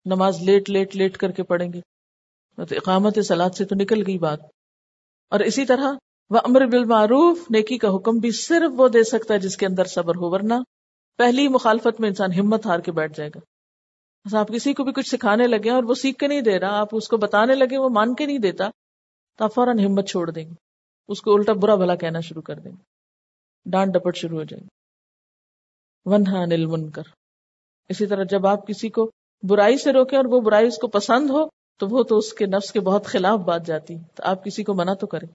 نماز لیٹ لیٹ لیٹ کر کے پڑھیں گے۔ تو اقامت سلاد سے تو نکل گئی بات۔ اور اسی طرح وہ امر بالمعروف، نیکی کا حکم بھی صرف وہ دے سکتا ہے جس کے اندر صبر ہو، ورنہ پہلی مخالفت میں انسان ہمت ہار کے بیٹھ جائے گا۔ آپ کسی کو بھی کچھ سکھانے لگے اور وہ سیکھ کے نہیں دے رہا، آپ اس کو بتانے لگے، وہ مان کے نہیں دیتا، تو آپ فوراً ہمت چھوڑ دیں گے۔ اس کو الٹا برا بھلا کہنا شروع کر دیں گے۔ ڈانٹ ڈپٹ شروع ہو جائے گی۔ ونہا نل منکر اسی طرح جب آپ کسی کو برائی سے روکیں اور وہ برائی اس کو پسند ہو، تو وہ تو اس کے نفس کے بہت خلاف بات جاتی۔ تو آپ کسی کو منع تو کریں۔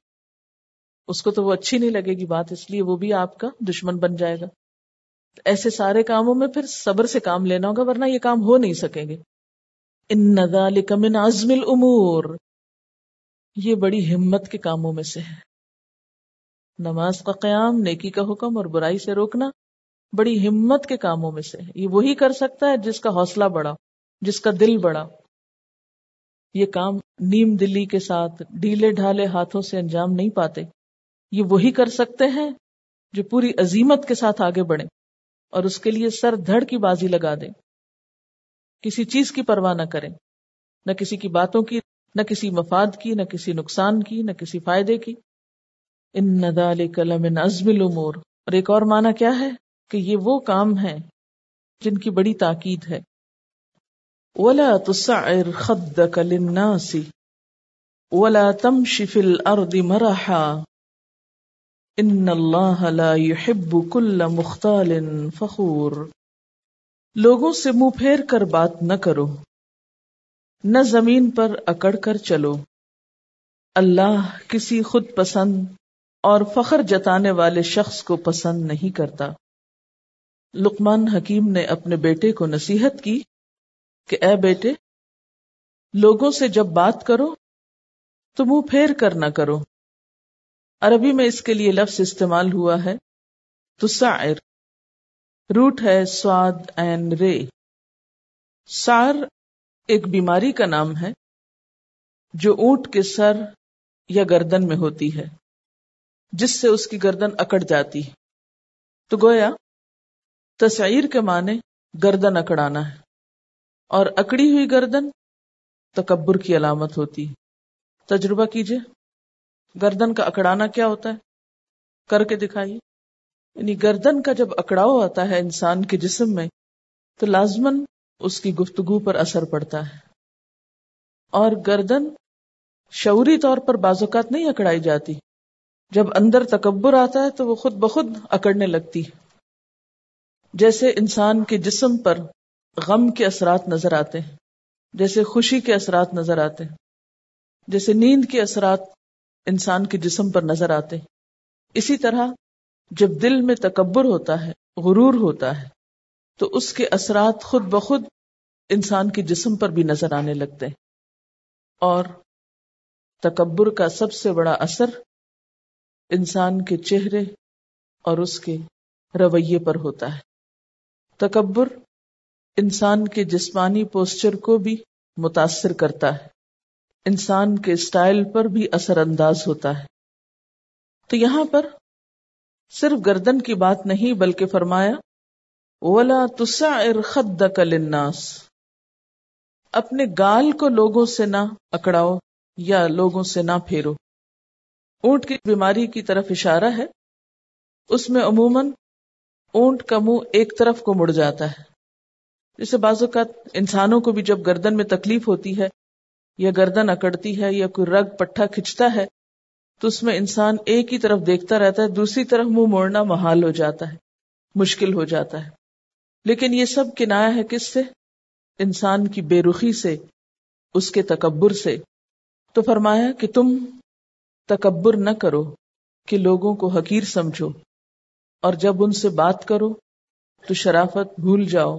اس کو تو وہ اچھی نہیں لگے گی بات، اس لیے وہ بھی آپ کا دشمن بن جائے گا۔ ایسے سارے کاموں میں پھر صبر سے کام لینا ہوگا، ورنہ یہ کام ہو نہیں سکیں گے۔ ان من عزم الامور۔ یہ بڑی ہمت کے کاموں میں سے ہے۔ نماز کا قیام، نیکی کا حکم اور برائی سے روکنا بڑی ہمت کے کاموں میں سے یہ وہی کر سکتا ہے جس کا حوصلہ بڑا جس کا دل بڑا یہ کام نیم دلی کے ساتھ ڈھیلے ڈھالے ہاتھوں سے انجام نہیں پاتے۔ یہ وہی کر سکتے ہیں جو پوری عظیمت کے ساتھ آگے بڑھے اور اس کے لیے سر دھڑ کی بازی لگا دیں۔ کسی چیز کی پرواہ نہ کریں۔ نہ کسی کی باتوں کی، نہ کسی مفاد کی، نہ کسی نقصان کی، نہ کسی فائدے کی۔ ان ندال کلم ازم الامور۔ اور ایک اور معنی کیا ہے؟ کہ یہ وہ کام ہے جن کی بڑی تاکید ہے۔ ولا تصعر خدك للناس ولا تمشي في الارض مرحا ان اللہ لا يحب كل مختال فخور لوگوں سے منہ پھیر کر بات نہ کرو، نہ زمین پر اکڑ کر چلو۔ اللہ کسی خود پسند اور فخر جتانے والے شخص کو پسند نہیں کرتا۔ لقمان حکیم نے اپنے بیٹے کو نصیحت کی کہ اے بیٹے، لوگوں سے جب بات کرو، تو منہ پھیر کر نہ کرو۔ عربی میں اس کے لیے لفظ استعمال ہوا ہے، تسعر۔ روٹ ہے سواد این رے۔ سار ایک بیماری کا نام ہے، جو اونٹ کے سر یا گردن میں ہوتی ہے، جس سے اس کی گردن اکڑ جاتی۔ ہے تو گویا تصعیر کے معنی گردن اکڑانا ہے۔ اور اکڑی ہوئی گردن تکبر کی علامت ہوتی ہے۔ تجربہ کیجیے۔ گردن کا اکڑانا کیا ہوتا ہے؟ کر کے دکھائیے۔ یعنی گردن کا جب اکڑاؤ آتا ہے انسان کے جسم میں، تو لازمن اس کی گفتگو پر اثر پڑتا ہے۔ اور گردن شعوری طور پر بازوقات نہیں اکڑائی جاتی۔ جب اندر تکبر آتا ہے تو وہ خود بخود اکڑنے لگتی ہے۔ جیسے انسان کے جسم پر غم کے اثرات نظر آتے ہیں، جیسے خوشی کے اثرات نظر آتے ہیں، جیسے نیند کے اثرات انسان کے جسم پر نظر آتے ہیں۔ اسی طرح جب دل میں تکبر ہوتا ہے، غرور ہوتا ہے، تو اس کے اثرات خود بخود انسان کے جسم پر بھی نظر آنے لگتے ہیں۔ اور تکبر کا سب سے بڑا اثر انسان کے چہرے اور اس کے رویے پر ہوتا ہے۔ تکبر انسان کے جسمانی پوسچر کو بھی متاثر کرتا ہے۔ انسان کے اسٹائل پر بھی اثر انداز ہوتا ہے۔ تو یہاں پر صرف گردن کی بات نہیں بلکہ فرمایا، ولا تسعر خدك للناس۔ اپنے گال کو لوگوں سے نہ اکڑاؤ یا لوگوں سے نہ پھیرو۔ اونٹ کی بیماری کی طرف اشارہ ہے۔ اس میں عموماً اونٹ کا منہ ایک طرف کو مڑ جاتا ہے۔ جسے بعض اوقات انسانوں کو بھی جب گردن میں تکلیف ہوتی ہے، یا گردن اکڑتی ہے، یا کوئی رگ پٹھا کھچتا ہے، تو اس میں انسان ایک ہی طرف دیکھتا رہتا ہے، دوسری طرف منہ موڑنا محال ہو جاتا ہے، مشکل ہو جاتا ہے۔ لیکن یہ سب کنایا ہے کس سے؟ انسان کی بے رخی سے، اس کے تکبر سے۔ تو فرمایا کہ تم تکبر نہ کرو، کہ لوگوں کو حقیر سمجھو۔ اور جب ان سے بات کرو تو شرافت بھول جاؤ۔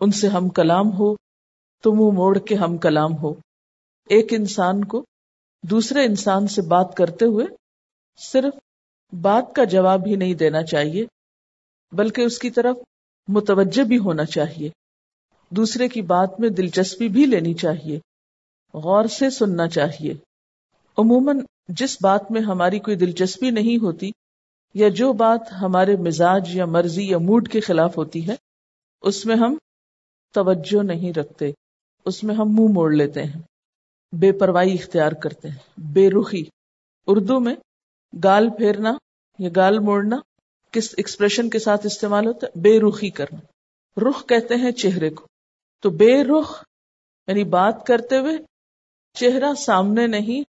ان سے ہم کلام ہو تو منہ موڑ کے ہم کلام ہو۔ ایک انسان کو دوسرے انسان سے بات کرتے ہوئے صرف بات کا جواب ہی نہیں دینا چاہیے، بلکہ اس کی طرف متوجہ بھی ہونا چاہیے۔ دوسرے کی بات میں دلچسپی بھی لینی چاہیے، غور سے سننا چاہیے۔ عموماً جس بات میں ہماری کوئی دلچسپی نہیں ہوتی یا جو بات ہمارے مزاج یا مرضی یا موڈ کے خلاف ہوتی ہے، اس میں ہم توجہ نہیں رکھتے، اس میں ہم منہ موڑ لیتے ہیں، بے پرواہی اختیار کرتے ہیں، بے رخی۔ اردو میں گال پھیرنا یا گال موڑنا کس ایکسپریشن کے ساتھ استعمال ہوتا ہے؟ بے رخی کرنا۔ رخ کہتے ہیں چہرے کو۔ تو بے رخ یعنی بات کرتے ہوئے چہرہ سامنے نہیں،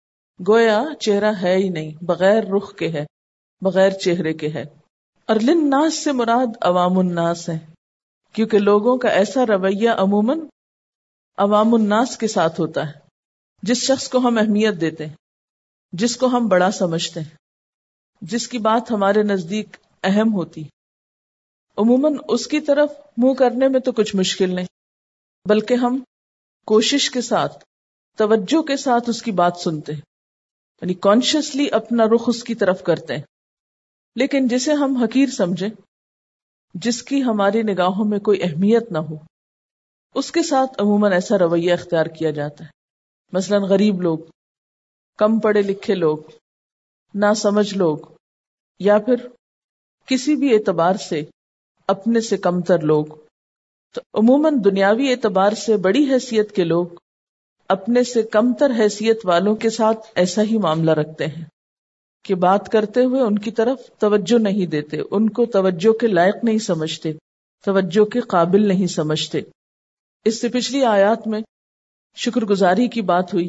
گویا چہرہ ہے ہی نہیں، بغیر رخ کے ہے۔ بغیر چہرے کے ہے۔ اور لن ناس سے مراد عوام الناس ہے کیونکہ لوگوں کا ایسا رویہ عموماً عوام الناس کے ساتھ ہوتا ہے، جس شخص کو ہم اہمیت دیتے ہیں، جس کو ہم بڑا سمجھتے ہیں، جس کی بات ہمارے نزدیک اہم ہوتی۔ عموماً اس کی طرف منہ کرنے میں تو کچھ مشکل نہیں، بلکہ ہم کوشش کے ساتھ، توجہ کے ساتھ اس کی بات سنتے ہیں یعنی کانشیسلی اپنا رخ اس کی طرف کرتے ہیں۔ لیکن جسے ہم حقیر سمجھیں، جس کی ہماری نگاہوں میں کوئی اہمیت نہ ہو، اس کے ساتھ عموماً ایسا رویہ اختیار کیا جاتا ہے۔ مثلا غریب لوگ، کم پڑھے لکھے لوگ نہ سمجھ لوگ، یا پھر کسی بھی اعتبار سے اپنے سے کمتر لوگ۔ تو عموماً دنیاوی اعتبار سے بڑی حیثیت کے لوگ اپنے سے کمتر حیثیت والوں کے ساتھ ایسا ہی معاملہ رکھتے ہیں۔ کہ بات کرتے ہوئے ان کی طرف توجہ نہیں دیتے، ان کو توجہ کے لائق نہیں سمجھتے، توجہ کے قابل نہیں سمجھتے۔ اس سے پچھلی آیات میں شکر گزاری کی بات ہوئی،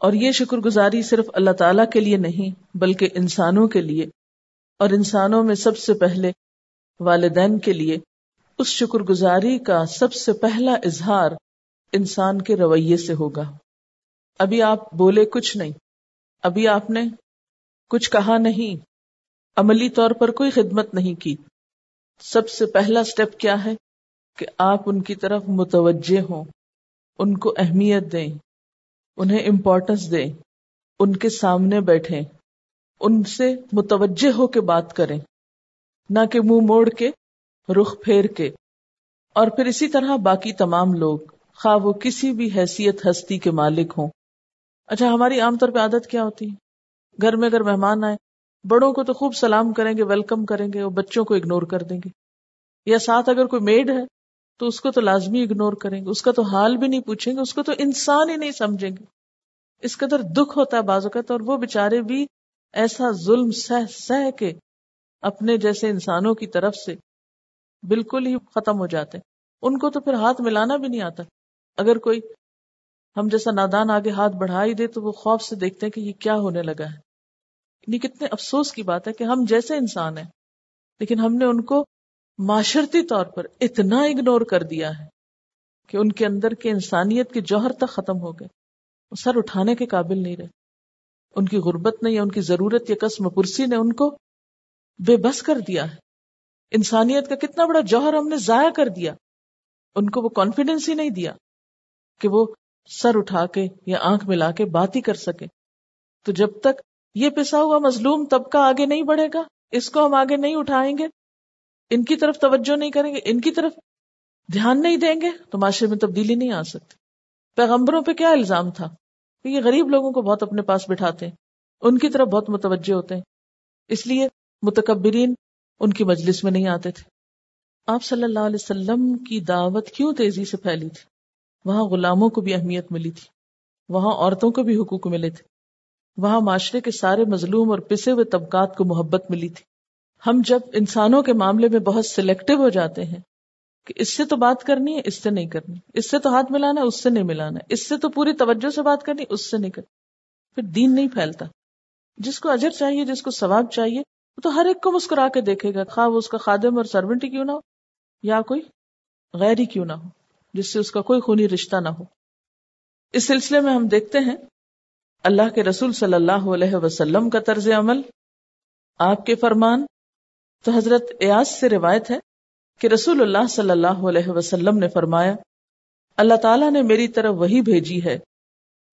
اور یہ شکر گزاری صرف اللہ تعالی کے لیے نہیں، بلکہ انسانوں کے لیے، اور انسانوں میں سب سے پہلے والدین کے لیے اس شکر گزاری کا سب سے پہلا اظہار انسان کے رویے سے ہوگا۔ ابھی آپ بولے کچھ نہیں، ابھی آپ نے کچھ کہا نہیں۔ عملی طور پر کوئی خدمت نہیں کی۔ سب سے پہلا سٹیپ کیا ہے؟ کہ آپ ان کی طرف متوجہ ہوں۔ ان کو اہمیت دیں۔ انہیں امپورٹنس دیں۔ ان کے سامنے بیٹھیں۔ ان سے متوجہ ہو کے بات کریں۔ نہ کہ منہ موڑ کے، رخ پھیر کے۔ اور پھر اسی طرح باقی تمام لوگ۔ خواہ وہ کسی بھی حیثیت ہستی کے مالک ہوں۔ اچھا ہماری عام طور پہ عادت کیا ہوتی ہے؟ گھر میں اگر مہمان آئے بڑوں کو تو خوب سلام کریں گے ویلکم کریں گے اور بچوں کو اگنور کر دیں گے۔ یا ساتھ اگر کوئی میڈ ہے، تو اس کو تو لازمی اگنور کریں گے۔ اس کا تو حال بھی نہیں پوچھیں گے، اس کو تو انسان ہی نہیں سمجھیں گے۔ اس قدر دکھ ہوتا ہے بازو کا تو اور وہ بےچارے بھی ایسا ظلم سہ سہ کے اپنے جیسے انسانوں کی طرف سے بالکل ہی ختم ہو جاتے ہیں۔ ان کو تو پھر ہاتھ ملانا بھی نہیں آتا۔ اگر کوئی ہم جیسا نادان آگے ہاتھ بڑھا ہی دے تو وہ خوف سے دیکھتے ہیں کہ یہ کیا ہونے لگا ہے۔ یہ یعنی کتنے افسوس کی بات ہے کہ ہم جیسے انسان ہیں، لیکن ہم نے ان کو معاشرتی طور پر اتنا اگنور کر دیا ہے کہ ان کے اندر کے انسانیت کے جوہر تک ختم ہو گئے۔ وہ سر اٹھانے کے قابل نہیں رہے۔ ان کی غربت نے یا ان کی ضرورت یا قسم پرسی نے ان کو بے بس کر دیا ہے۔ انسانیت کا کتنا بڑا جوہر ہم نے ضائع کر دیا۔ ان کو وہ کانفیڈینس ہی نہیں دیا کہ وہ سر اٹھا کے یا آنکھ ملا کے بات ہی کر سکے۔ تو جب تک یہ پسا ہوا مظلوم طبقہ آگے نہیں بڑھے گا؟ اس کو ہم آگے نہیں اٹھائیں گے؟ ان کی طرف توجہ نہیں کریں گے؟ ان کی طرف دھیان نہیں دیں گے؟ تو معاشرے میں تبدیلی نہیں آ سکتی۔ پیغمبروں پہ کیا الزام تھا؟ کہ یہ غریب لوگوں کو بہت اپنے پاس بٹھاتے ہیں۔ ان کی طرف بہت متوجہ ہوتے ہیں۔ اس لیے متکبرین ان کی مجلس میں نہیں آتے تھے۔ آپ صلی اللہ علیہ وسلم کی دعوت کیوں تیزی سے پھیلی تھی؟ وہاں غلاموں کو بھی اہمیت ملی تھی۔ وہاں عورتوں کو بھی حقوق ملے تھے۔ وہاں معاشرے کے سارے مظلوم اور پسے ہوئے طبقات کو محبت ملی تھی۔ ہم جب انسانوں کے معاملے میں بہت سلیکٹو ہو جاتے ہیں کہ اس سے تو بات کرنی ہے، اس سے نہیں کرنی۔ اس سے تو ہاتھ ملانا ہے، اس سے نہیں ملانا ہے۔ اس سے تو پوری توجہ سے بات کرنی اس سے نہیں کرنی۔ پھر دین نہیں پھیلتا۔ جس کو اجر چاہیے، جس کو ثواب چاہیے تو ہر ایک کو مسکرا کے دیکھے گا۔ خواہ وہ اس کا خادم اور سروینٹ ہی کیوں نہ ہو، یا کوئی غیر ہی کیوں نہ ہو، جس سے اس کا کوئی خونی رشتہ نہ ہو۔ اس سلسلے میں ہم دیکھتے ہیں اللہ کے رسول صلی اللہ علیہ وسلم کا طرز عمل؟ آپ کے فرمان؟ تو حضرت ایاز سے روایت ہے کہ رسول اللہ صلی اللہ علیہ وسلم نے فرمایا، اللہ تعالیٰ نے میری طرف وہی بھیجی ہے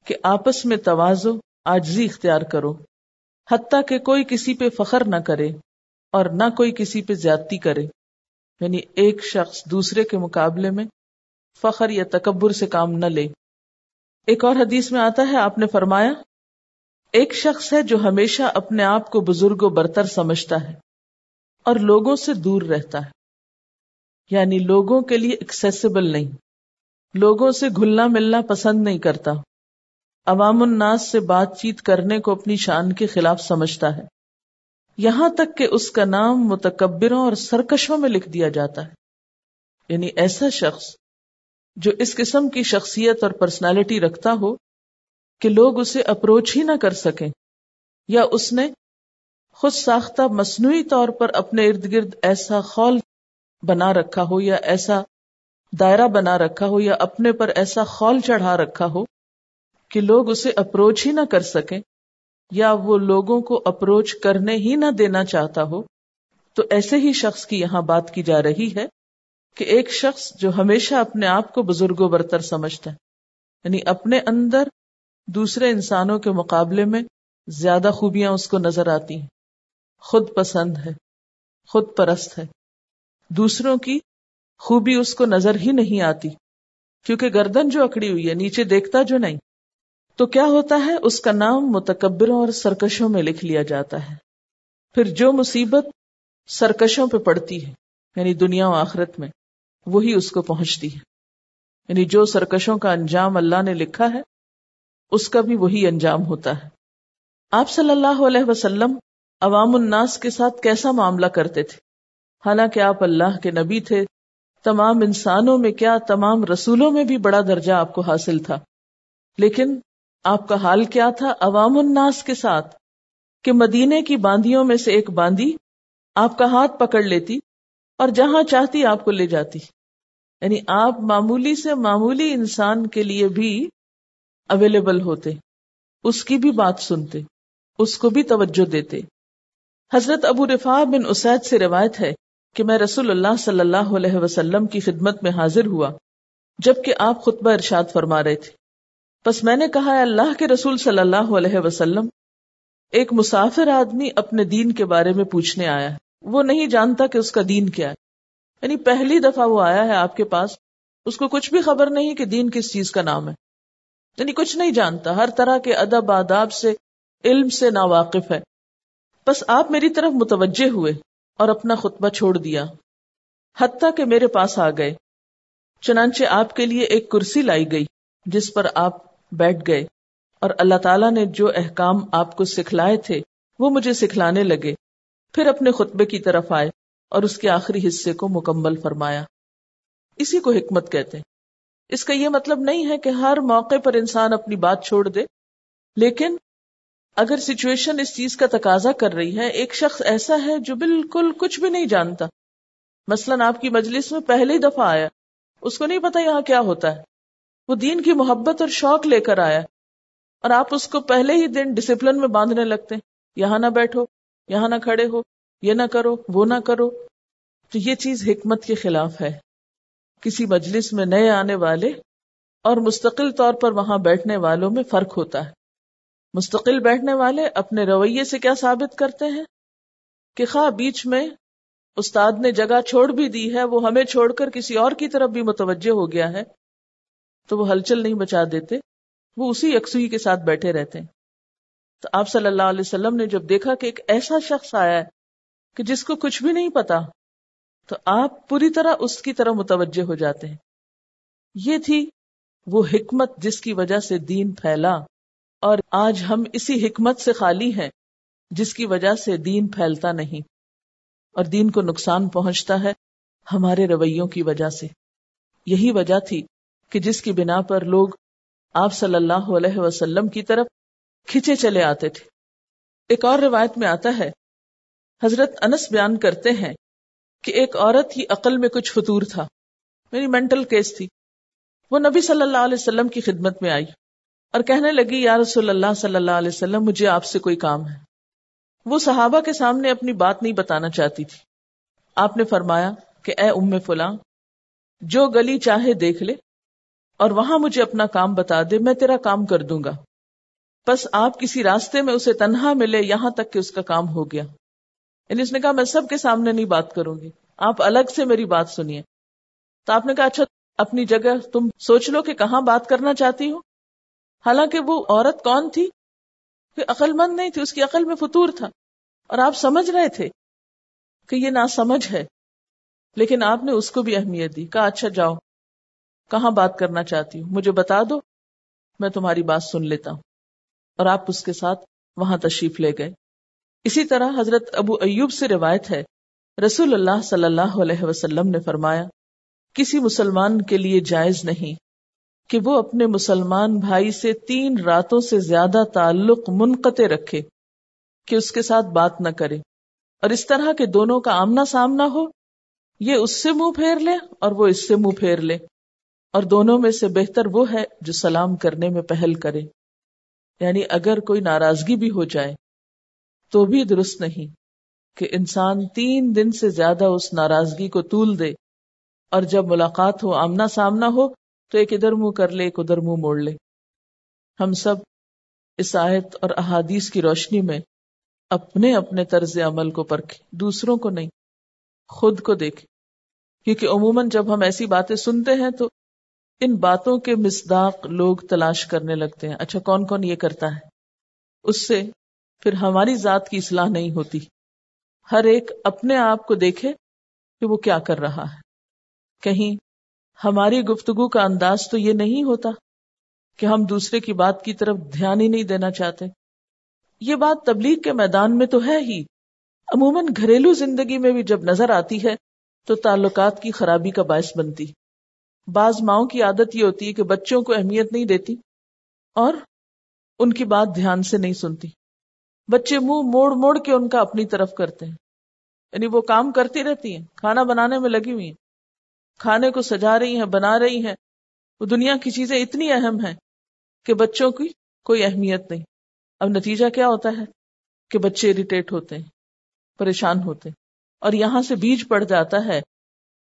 کہ آپس میں توازو، آجزی اختیار کرو، حتیٰ کہ کوئی کسی پہ فخر نہ کرے اور نہ کوئی کسی پہ زیادتی کرے۔ یعنی ایک شخص دوسرے کے مقابلے میں فخر یا تکبر سے کام نہ لے۔ ایک اور حدیث میں آتا ہے، آپ نے فرمایا، ایک شخص ہے جو ہمیشہ اپنے آپ کو بزرگ و برتر سمجھتا ہے اور لوگوں سے دور رہتا ہے۔ یعنی لوگوں کے لیے ایکسیسیبل نہیں۔ لوگوں سے گھلنا ملنا پسند نہیں کرتا۔ عوام الناس سے بات چیت کرنے کو اپنی شان کے خلاف سمجھتا ہے۔ یہاں تک کہ اس کا نام متکبروں اور سرکشوں میں لکھ دیا جاتا ہے۔ یعنی ایسا شخص جو اس قسم کی شخصیت اور پرسنالٹی رکھتا ہو کہ لوگ اسے اپروچ ہی نہ کر سکیں، یا اس نے خود ساختہ مصنوعی طور پر اپنے ارد گرد ایسا خول بنا رکھا ہو یا ایسا دائرہ بنا رکھا ہو یا اپنے پر ایسا خول چڑھا رکھا ہو کہ لوگ اسے اپروچ ہی نہ کر سکیں، یا وہ لوگوں کو اپروچ کرنے ہی نہ دینا چاہتا ہو۔ تو ایسے ہی شخص کی یہاں بات کی جا رہی ہے۔ کہ ایک شخص جو ہمیشہ اپنے آپ کو بزرگ و برتر سمجھتا ہے یعنی اپنے اندر دوسرے انسانوں کے مقابلے میں زیادہ خوبیاں اس کو نظر آتی ہیں۔ خود پسند ہے، خود پرست ہے۔ دوسروں کی خوبی اس کو نظر ہی نہیں آتی، کیونکہ گردن جو اکڑی ہوئی ہے، نیچے دیکھتا جو نہیں۔ تو کیا ہوتا ہے؟ اس کا نام متکبروں اور سرکشوں میں لکھ لیا جاتا ہے۔ پھر جو مصیبت سرکشوں پہ پڑتی ہے یعنی دنیا و آخرت میں وہی اس کو پہنچتی ہے۔ یعنی جو سرکشوں کا انجام اللہ نے لکھا ہے، اس کا بھی وہی انجام ہوتا ہے۔ آپ صلی اللہ علیہ وسلم عوام الناس کے ساتھ کیسا معاملہ کرتے تھے؟ حالانکہ آپ اللہ کے نبی تھے، تمام انسانوں میں کیا، تمام رسولوں میں بھی بڑا درجہ آپ کو حاصل تھا۔ لیکن آپ کا حال کیا تھا عوام الناس کے ساتھ؟ کہ مدینے کی باندیوں میں سے ایک باندی آپ کا ہاتھ پکڑ لیتی اور جہاں چاہتی آپ کو لے جاتی۔ یعنی آپ معمولی سے معمولی انسان کے لیے بھی اویلیبل ہوتے، اس کی بھی بات سنتے، اس کو بھی توجہ دیتے۔ حضرت ابو رفا بن اسید سے روایت ہے کہ میں رسول اللہ صلی اللہ علیہ وسلم کی خدمت میں حاضر ہوا جبکہ آپ خطبہ ارشاد فرما رہے تھے۔ بس میں نے کہا اللہ کے رسول صلی اللہ علیہ وسلم، ایک مسافر آدمی اپنے دین کے بارے میں پوچھنے آیا۔ ہے وہ نہیں جانتا کہ اس کا دین کیا ہے۔ یعنی پہلی دفعہ وہ آیا ہے آپ کے پاس، اس کو کچھ بھی خبر نہیں کہ دین کس چیز کا نام ہے۔ یعنی کچھ نہیں جانتا، ہر طرح کے ادب، آداب سے، علم سے نا واقف ہے۔ بس آپ میری طرف متوجہ ہوئے اور اپنا خطبہ چھوڑ دیا۔ حتیٰ کہ میرے پاس آ گئے۔ چنانچہ آپ کے لیے ایک کرسی لائی گئی، جس پر آپ بیٹھ گئے۔ اور اللہ تعالیٰ نے جو احکام آپ کو سکھلائے تھے، وہ مجھے سکھلانے لگے۔ پھر اپنے خطبے کی طرف آئے اور اس کے آخری حصے کو مکمل فرمایا۔ اسی کو حکمت کہتے ہیں۔ اس کا یہ مطلب نہیں ہے کہ ہر موقع پر انسان اپنی بات چھوڑ دے، لیکن اگر سچویشن اس چیز کا تقاضا کر رہی ہے، ایک شخص ایسا ہے جو بالکل کچھ بھی نہیں جانتا۔ مثلا آپ کی مجلس میں پہلے ہی دفعہ آیا، اس کو نہیں پتا یہاں کیا ہوتا ہے۔ وہ دین کی محبت اور شوق لے کر آیا اور آپ اس کو پہلے ہی دن ڈسپلن میں باندھنے لگتے ہیں۔ یہاں نہ بیٹھو۔ یہاں نہ کھڑے ہو، یہ نہ کرو، وہ نہ کرو۔ تو یہ چیز حکمت کے خلاف ہے۔ کسی مجلس میں نئے آنے والے اور مستقل طور پر وہاں بیٹھنے والوں میں فرق ہوتا ہے۔ مستقل بیٹھنے والے اپنے رویے سے کیا ثابت کرتے ہیں؟ کہ خواہ بیچ میں استاد نے جگہ چھوڑ بھی دی ہے، وہ ہمیں چھوڑ کر کسی اور کی طرف بھی متوجہ ہو گیا ہے، تو وہ ہلچل نہیں بچا دیتے، وہ اسی یکسوئی کے ساتھ بیٹھے رہتے ہیں۔ تو آپ صلی اللہ علیہ وسلم نے جب دیکھا کہ ایک ایسا شخص آیا ہے کہ جس کو کچھ بھی نہیں پتا، تو آپ پوری طرح اس کی طرح متوجہ ہو جاتے ہیں۔ یہ تھی وہ حکمت جس کی وجہ سے دین پھیلا اور آج ہم اسی حکمت سے خالی ہیں جس کی وجہ سے دین پھیلتا نہیں اور دین کو نقصان پہنچتا ہے ہمارے رویوں کی وجہ سے۔ یہی وجہ تھی کہ جس کی بنا پر لوگ آپ صلی اللہ علیہ وسلم کی طرف کھچے چلے آتے تھے۔ ایک اور روایت میں آتا ہے، حضرت انس بیان کرتے ہیں کہ ایک عورت کی عقل میں کچھ فطور تھا۔ میری مینٹل کیس تھی۔ وہ نبی صلی اللہ علیہ وسلم کی خدمت میں آئی اور کہنے لگی، یا رسول اللہ صلی اللہ علیہ وسلم، مجھے آپ سے کوئی کام ہے۔ وہ صحابہ کے سامنے اپنی بات نہیں بتانا چاہتی تھی۔ آپ نے فرمایا کہ، اے ام فلاں جو گلی چاہے دیکھ لے اور وہاں مجھے اپنا کام بتا دے، میں تیرا کام کر دوں گا۔ بس آپ کسی راستے میں اسے تنہا ملے، یہاں تک کہ اس کا کام ہو گیا۔ یعنی اس نے کہا، میں سب کے سامنے نہیں بات کروں گی۔ آپ الگ سے میری بات سنیے۔ تو آپ نے کہا اچھا اپنی جگہ تم سوچ لو کہ کہاں بات کرنا چاہتی ہو۔ حالانکہ وہ عورت کون تھی؟ کہ عقل مند نہیں تھی، اس کی عقل میں فطور تھا۔ اور آپ سمجھ رہے تھے کہ یہ نا سمجھ ہے۔ لیکن آپ نے اس کو بھی اہمیت دی۔ کہا اچھا جاؤ۔ کہاں بات کرنا چاہتی ہوں مجھے بتا دو، میں تمہاری بات سن لیتا ہوں۔ اور آپ اس کے ساتھ وہاں تشریف لے گئے۔ اسی طرح حضرت ابو ایوب سے روایت ہے، رسول اللہ صلی اللہ علیہ وسلم نے فرمایا، کسی مسلمان کے لیے جائز نہیں کہ وہ اپنے مسلمان بھائی سے تین راتوں سے زیادہ تعلق منقطع رکھے، کہ اس کے ساتھ بات نہ کرے۔ اور اس طرح کے دونوں کا آمنا سامنا ہو، یہ اس سے منہ پھیر لے اور وہ اس سے منہ پھیر لے۔ اور دونوں میں سے بہتر وہ ہے جو سلام کرنے میں پہل کرے۔ یعنی اگر کوئی ناراضگی بھی ہو جائے تو بھی درست نہیں کہ انسان تین دن سے زیادہ اس ناراضگی کو طول دے اور جب ملاقات ہو آمنا سامنا ہو تو ایک ادھر منہ کر لے، ایک ادھر منہ موڑ لے۔ ہم سب اس آیت اور احادیث کی روشنی میں اپنے اپنے طرز عمل کو پرکھے دوسروں کو نہیں، خود کو دیکھے کیونکہ عموماً جب ہم ایسی باتیں سنتے ہیں تو ان باتوں کے مصداق لوگ تلاش کرنے لگتے ہیں۔ اچھا کون کون یہ کرتا ہے؟ اس سے پھر ہماری ذات کی اصلاح نہیں ہوتی۔ ہر ایک اپنے آپ کو دیکھے کہ وہ کیا کر رہا ہے۔ کہیں ہماری گفتگو کا انداز تو یہ نہیں ہوتا کہ ہم دوسرے کی بات کی طرف دھیان ہی نہیں دینا چاہتے۔ یہ بات تبلیغ کے میدان میں تو ہے ہی۔ عموماً گھریلو زندگی میں بھی جب نظر آتی ہے تو تعلقات کی خرابی کا باعث بنتی۔ بعض ماؤں کی عادت یہ ہوتی ہے کہ بچوں کو اہمیت نہیں دیتی اور ان کی بات دھیان سے نہیں سنتی۔ بچے منہ مو موڑ موڑ کے ان کا اپنی طرف کرتے ہیں۔ یعنی وہ کام کرتی رہتی ہیں، کھانا بنانے میں لگی ہوئی ہیں۔ کھانے کو سجا رہی ہیں، بنا رہی ہیں۔ وہ دنیا کی چیزیں اتنی اہم ہیں کہ بچوں کی کوئی اہمیت نہیں۔ اب نتیجہ کیا ہوتا ہے؟ کہ بچے اریٹیٹ ہوتے ہیں، پریشان ہوتے ہیں۔ اور یہاں سے بیج پڑ جاتا ہے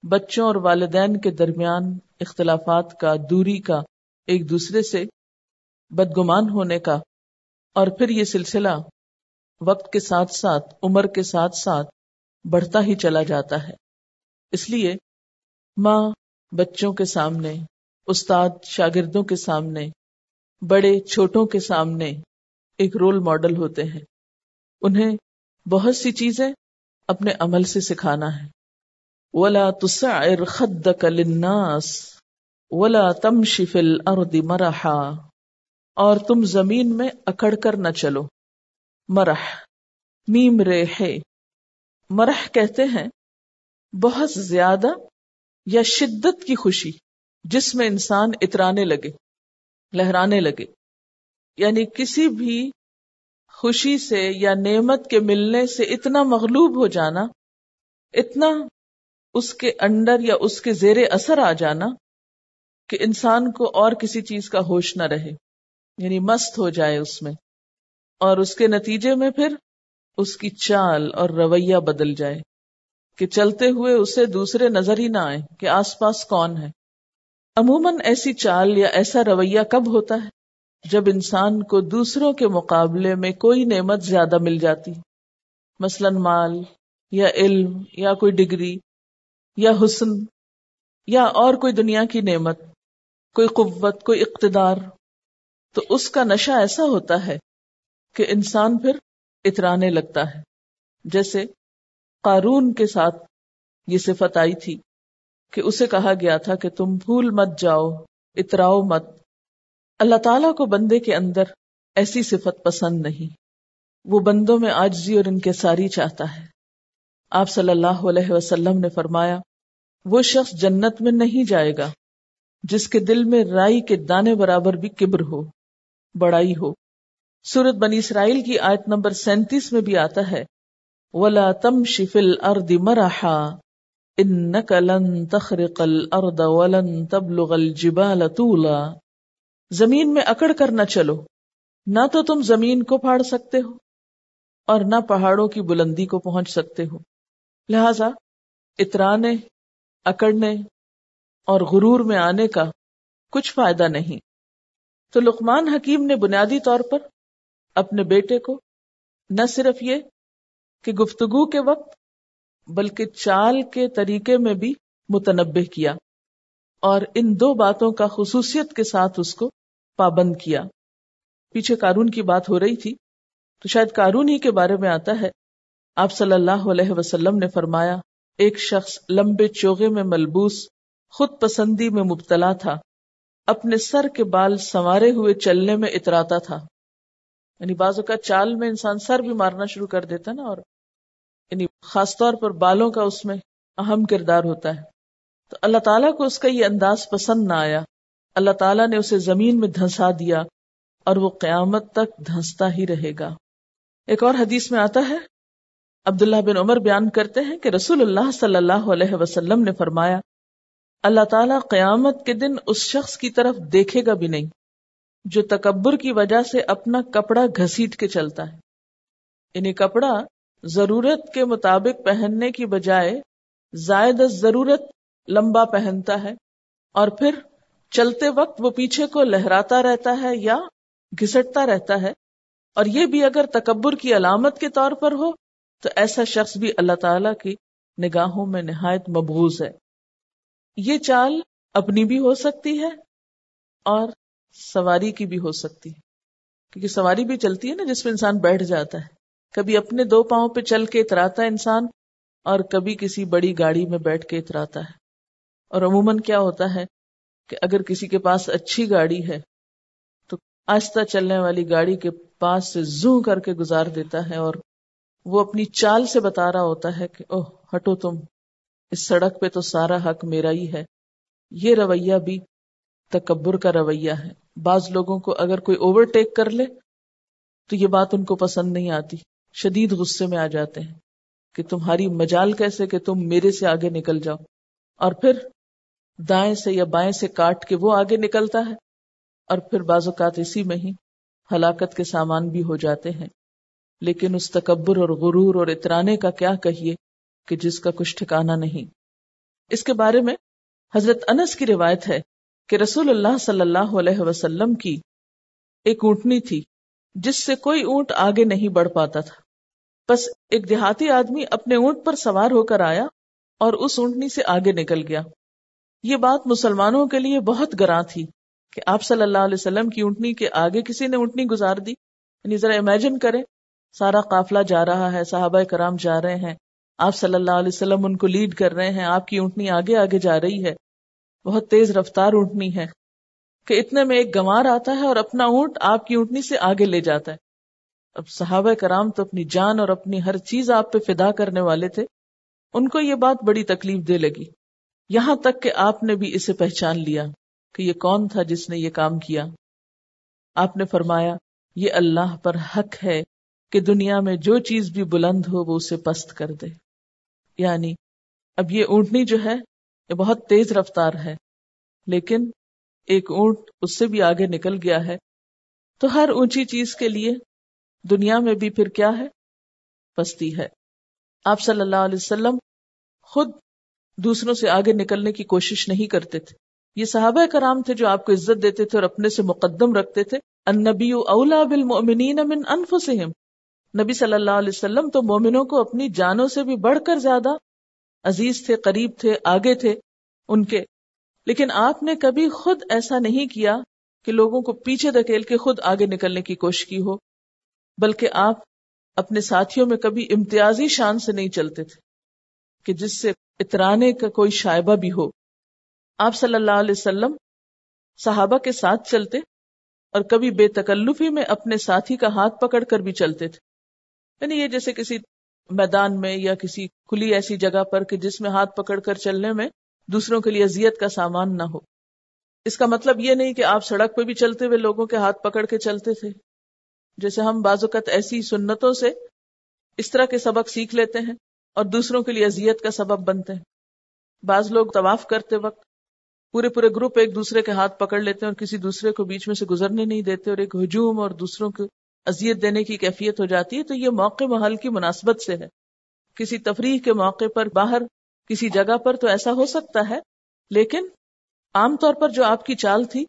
بچوں اور والدین کے درمیان اختلافات کا، دوری کا، ایک دوسرے سے بدگمان ہونے کا۔ اور پھر یہ سلسلہ وقت کے ساتھ ساتھ، عمر کے ساتھ ساتھ بڑھتا ہی چلا جاتا ہے۔ اس لیے ماں بچوں کے سامنے، استاد شاگردوں کے سامنے، بڑے چھوٹوں کے سامنے ایک رول ماڈل ہوتے ہیں۔ انہیں بہت سی چیزیں اپنے عمل سے سکھانا ہے۔ ولا تسعر خدك للناس ولا تمشي في الارض مرحا اور تم زمین میں اکڑ کر نہ چلو۔ مرح، میم رے مرح کہتے ہیں، بہت زیادہ یا شدت کی خوشی، جس میں انسان اترانے لگے، لہرانے لگے۔ یعنی کسی بھی خوشی سے یا نعمت کے ملنے سے اتنا مغلوب ہو جانا، اتنا اس کے انڈر یا اس کے زیر اثر آ جانا کہ انسان کو اور کسی چیز کا ہوش نہ رہے یعنی مست ہو جائے اس میں، اور اس کے نتیجے میں پھر اس کی چال اور رویہ بدل جائے کہ چلتے ہوئے اسے دوسرے نظر ہی نہ آئے کہ آس پاس کون ہے۔ عموماً ایسی چال یا ایسا رویہ کب ہوتا ہے؟ جب انسان کو دوسروں کے مقابلے میں کوئی نعمت زیادہ مل جاتی، مثلا مال یا علم یا کوئی ڈگری۔ یا حسن یا اور کوئی دنیا کی نعمت، کوئی قوت، کوئی اقتدار، تو اس کا نشہ ایسا ہوتا ہے کہ انسان پھر اترانے لگتا ہے۔ جیسے قارون کے ساتھ یہ صفت آئی تھی کہ اسے کہا گیا تھا کہ تم بھول مت جاؤ، اتراؤ مت۔ اللہ تعالیٰ کو بندے کے اندر ایسی صفت پسند نہیں۔ وہ بندوں میں آجزی اور ان کے ساری چاہتا ہے۔ آپ صلی اللہ علیہ وسلم نے فرمایا وہ شخص جنت میں نہیں جائے گا، جس کے دل میں رائی کے دانے برابر بھی کبر ہو، بڑائی ہو۔ سورت بنی اسرائیل کی آیت نمبر سینتیس میں بھی آتا ہے، ولا تم شفل ارد مرحا ان لن تخرق الارض ولن تبلغ الجبال طولا۔ زمین میں اکڑ کر نہ چلو، نہ تو تم زمین کو پھاڑ سکتے ہو، اور نہ پہاڑوں کی بلندی کو پہنچ سکتے ہو۔ لہذا اترانے اکڑنے اور غرور میں آنے کا کچھ فائدہ نہیں۔ تو لقمان حکیم نے بنیادی طور پر اپنے بیٹے کو نہ صرف یہ کہ گفتگو کے وقت بلکہ چال کے طریقے میں بھی متنبع کیا اور ان دو باتوں کا خصوصیت کے ساتھ اس کو پابند کیا۔ پیچھے کارون کی بات ہو رہی تھی تو شاید کارون ہی کے بارے میں آتا ہے۔ آپ صلی اللہ علیہ وسلم نے فرمایا ایک شخص لمبے چوغے میں ملبوس، خود پسندی میں مبتلا تھا، اپنے سر کے بال سنوارے ہوئے چلنے میں اتراتا تھا۔ یعنی بازو کا چال میں انسان سر بھی مارنا شروع کر دیتا نا اور یعنی خاص طور پر بالوں کا اس میں اہم کردار ہوتا ہے۔ تو اللہ تعالیٰ کو اس کا یہ انداز پسند نہ آیا۔ اللہ تعالیٰ نے اسے زمین میں دھنسا دیا اور وہ قیامت تک دھنستا ہی رہے گا۔ ایک اور حدیث میں آتا ہے عبداللہ بن عمر بیان کرتے ہیں کہ رسول اللہ صلی اللہ علیہ وسلم نے فرمایا، اللہ تعالیٰ قیامت کے دن اس شخص کی طرف دیکھے گا بھی نہیں، جو تکبر کی وجہ سے اپنا کپڑا گھسیٹ کے چلتا ہے۔ یعنی کپڑا ضرورت کے مطابق پہننے کی بجائے زائد ضرورت لمبا پہنتا ہے اور پھر چلتے وقت وہ پیچھے کو لہراتا رہتا ہے یا گھسٹتا رہتا ہے۔ اور یہ بھی اگر تکبر کی علامت کے طور پر ہو تو ایسا شخص بھی اللہ تعالی کی نگاہوں میں نہایت مبوض ہے۔ یہ چال اپنی بھی ہو سکتی ہے اور سواری کی بھی ہو سکتی ہے۔ کیونکہ سواری بھی چلتی ہے نا جس میں انسان بیٹھ جاتا ہے۔ کبھی اپنے دو پاؤں پہ چل کے اتراتا ہے انسان اور کبھی کسی بڑی گاڑی میں بیٹھ کے اتراتا ہے۔ اور عموماً کیا ہوتا ہے کہ اگر کسی کے پاس اچھی گاڑی ہے تو آہستہ چلنے والی گاڑی کے پاس سے زو کر کے گزار دیتا ہے اور وہ اپنی چال سے بتا رہا ہوتا ہے کہ اوہ، ہٹو تم۔ اس سڑک پہ تو سارا حق میرا ہی ہے۔ یہ رویہ بھی تکبر کا رویہ ہے۔ بعض لوگوں کو اگر کوئی اوور ٹیک کر لے، تو یہ بات ان کو پسند نہیں آتی۔ شدید غصے میں آ جاتے ہیں کہ تمہاری مجال کیسے کہ تم میرے سے آگے نکل جاؤ۔ اور پھر دائیں سے یا بائیں سے کاٹ کے وہ آگے نکلتا ہے۔ اور پھر بعض اوقات اسی میں ہی ہلاکت کے سامان بھی ہو جاتے ہیں۔ لیکن اس تکبر اور غرور اور اترانے کا کیا کہیے کہ جس کا کچھ ٹھکانا نہیں۔ اس کے بارے میں حضرت انس کی روایت ہے کہ رسول اللہ صلی اللہ علیہ وسلم کی ایک اونٹنی تھی جس سے کوئی اونٹ آگے نہیں بڑھ پاتا تھا۔ بس ایک دیہاتی آدمی اپنے اونٹ پر سوار ہو کر آیا اور اس اونٹنی سے آگے نکل گیا۔ یہ بات مسلمانوں کے لیے بہت گراں تھی کہ آپ صلی اللہ علیہ وسلم کی اونٹنی کے آگے کسی نے اونٹنی گزار دی۔ یعنی ذرا امیجن کرے سارا قافلہ جا رہا ہے، صحابہ کرام جا رہے ہیں۔ آپ صلی اللہ علیہ وسلم ان کو لیڈ کر رہے ہیں۔ آپ کی اونٹنی آگے آگے جا رہی ہے۔ بہت تیز رفتار اونٹنی ہے کہ اتنے میں ایک گمار آتا ہے اور اپنا اونٹ آپ کی اونٹنی سے آگے لے جاتا ہے۔ اب صحابہ کرام تو اپنی جان اور اپنی ہر چیز آپ پہ فدا کرنے والے تھے۔ ان کو یہ بات بڑی تکلیف دے لگی۔ یہاں تک کہ آپ نے بھی اسے پہچان لیا کہ یہ کون تھا جس نے یہ کام کیا۔ آپ نے فرمایا، یہ اللہ پر حق ہے۔ کہ دنیا میں جو چیز بھی بلند ہو وہ اسے پست کر دے۔ یعنی اب یہ اونٹنی جو ہے، یہ بہت تیز رفتار ہے، لیکن ایک اونٹ اس سے بھی آگے نکل گیا ہے۔ تو ہر اونچی چیز کے لیے دنیا میں بھی پھر کیا ہے؟ پستی ہے۔ آپ صلی اللہ علیہ وسلم خود دوسروں سے آگے نکلنے کی کوشش نہیں کرتے تھے۔ یہ صحابہ کرام تھے جو آپ کو عزت دیتے تھے اور اپنے سے مقدم رکھتے تھے۔ النبی اولا بالمؤمنین من انفسہم۔ نبی صلی اللہ علیہ وسلم تو مومنوں کو اپنی جانوں سے بھی بڑھ کر زیادہ عزیز تھے، قریب تھے، آگے تھے، ان کے۔ لیکن آپ نے کبھی خود ایسا نہیں کیا کہ لوگوں کو پیچھے دھکیل کے خود آگے نکلنے کی کوشش کی ہو، بلکہ آپ اپنے ساتھیوں میں کبھی امتیازی شان سے نہیں چلتے تھے کہ جس سے اترانے کا کوئی شائبہ بھی ہو۔ آپ صلی اللہ علیہ وسلم صحابہ کے ساتھ چلتے اور کبھی بے تکلفی میں اپنے ساتھی کا ہاتھ پکڑ کر بھی چلتے تھے۔ یعنی یہ جیسے کسی میدان میں یا کسی کھلی ایسی جگہ پر کہ جس میں ہاتھ پکڑ کر چلنے میں دوسروں کے لیے اذیت کا سامان نہ ہو۔ اس کا مطلب یہ نہیں کہ آپ سڑک پہ بھی چلتے ہوئے لوگوں کے ہاتھ پکڑ کے چلتے تھے۔ جیسے ہم بعض اوقات ایسی سنتوں سے اس طرح کے سبق سیکھ لیتے ہیں اور دوسروں کے لیے اذیت کا سبب بنتے ہیں۔ بعض لوگ طواف کرتے وقت پورے پورے گروپ ایک دوسرے کے ہاتھ پکڑ لیتے ہیں اور کسی دوسرے کو بیچ میں سے گزرنے نہیں دیتے اور ایک ہجوم اور دوسروں کو اذیت دینے کی کیفیت ہو جاتی ہے، تو یہ موقع محل کی مناسبت سے ہے۔ کسی تفریح کے موقع پر باہر، کسی جگہ پر تو ایسا ہو سکتا ہے، لیکن عام طور پر جو آپ کی چال تھی،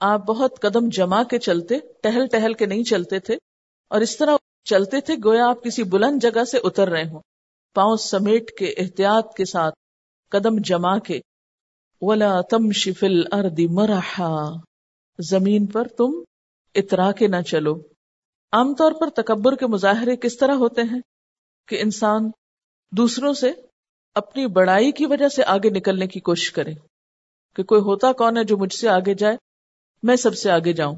آپ بہت قدم جما کے چلتے، ٹہل ٹہل کے نہیں چلتے تھے، اور اس طرح چلتے تھے گویا آپ کسی بلند جگہ سے اتر رہے ہوں۔ پاؤں سمیٹ کے احتیاط کے ساتھ قدم جما کے، ولا تم شفل اردی مرحا۔ زمین پر تم اترا کے نہ چلو۔ عام طور پر تکبر کے مظاہرے کس طرح ہوتے ہیں؟ کہ انسان دوسروں سے اپنی بڑائی کی وجہ سے آگے نکلنے کی کوشش کرے کہ کوئی ہوتا کون ہے جو مجھ سے آگے جائے؟ میں سب سے آگے جاؤں۔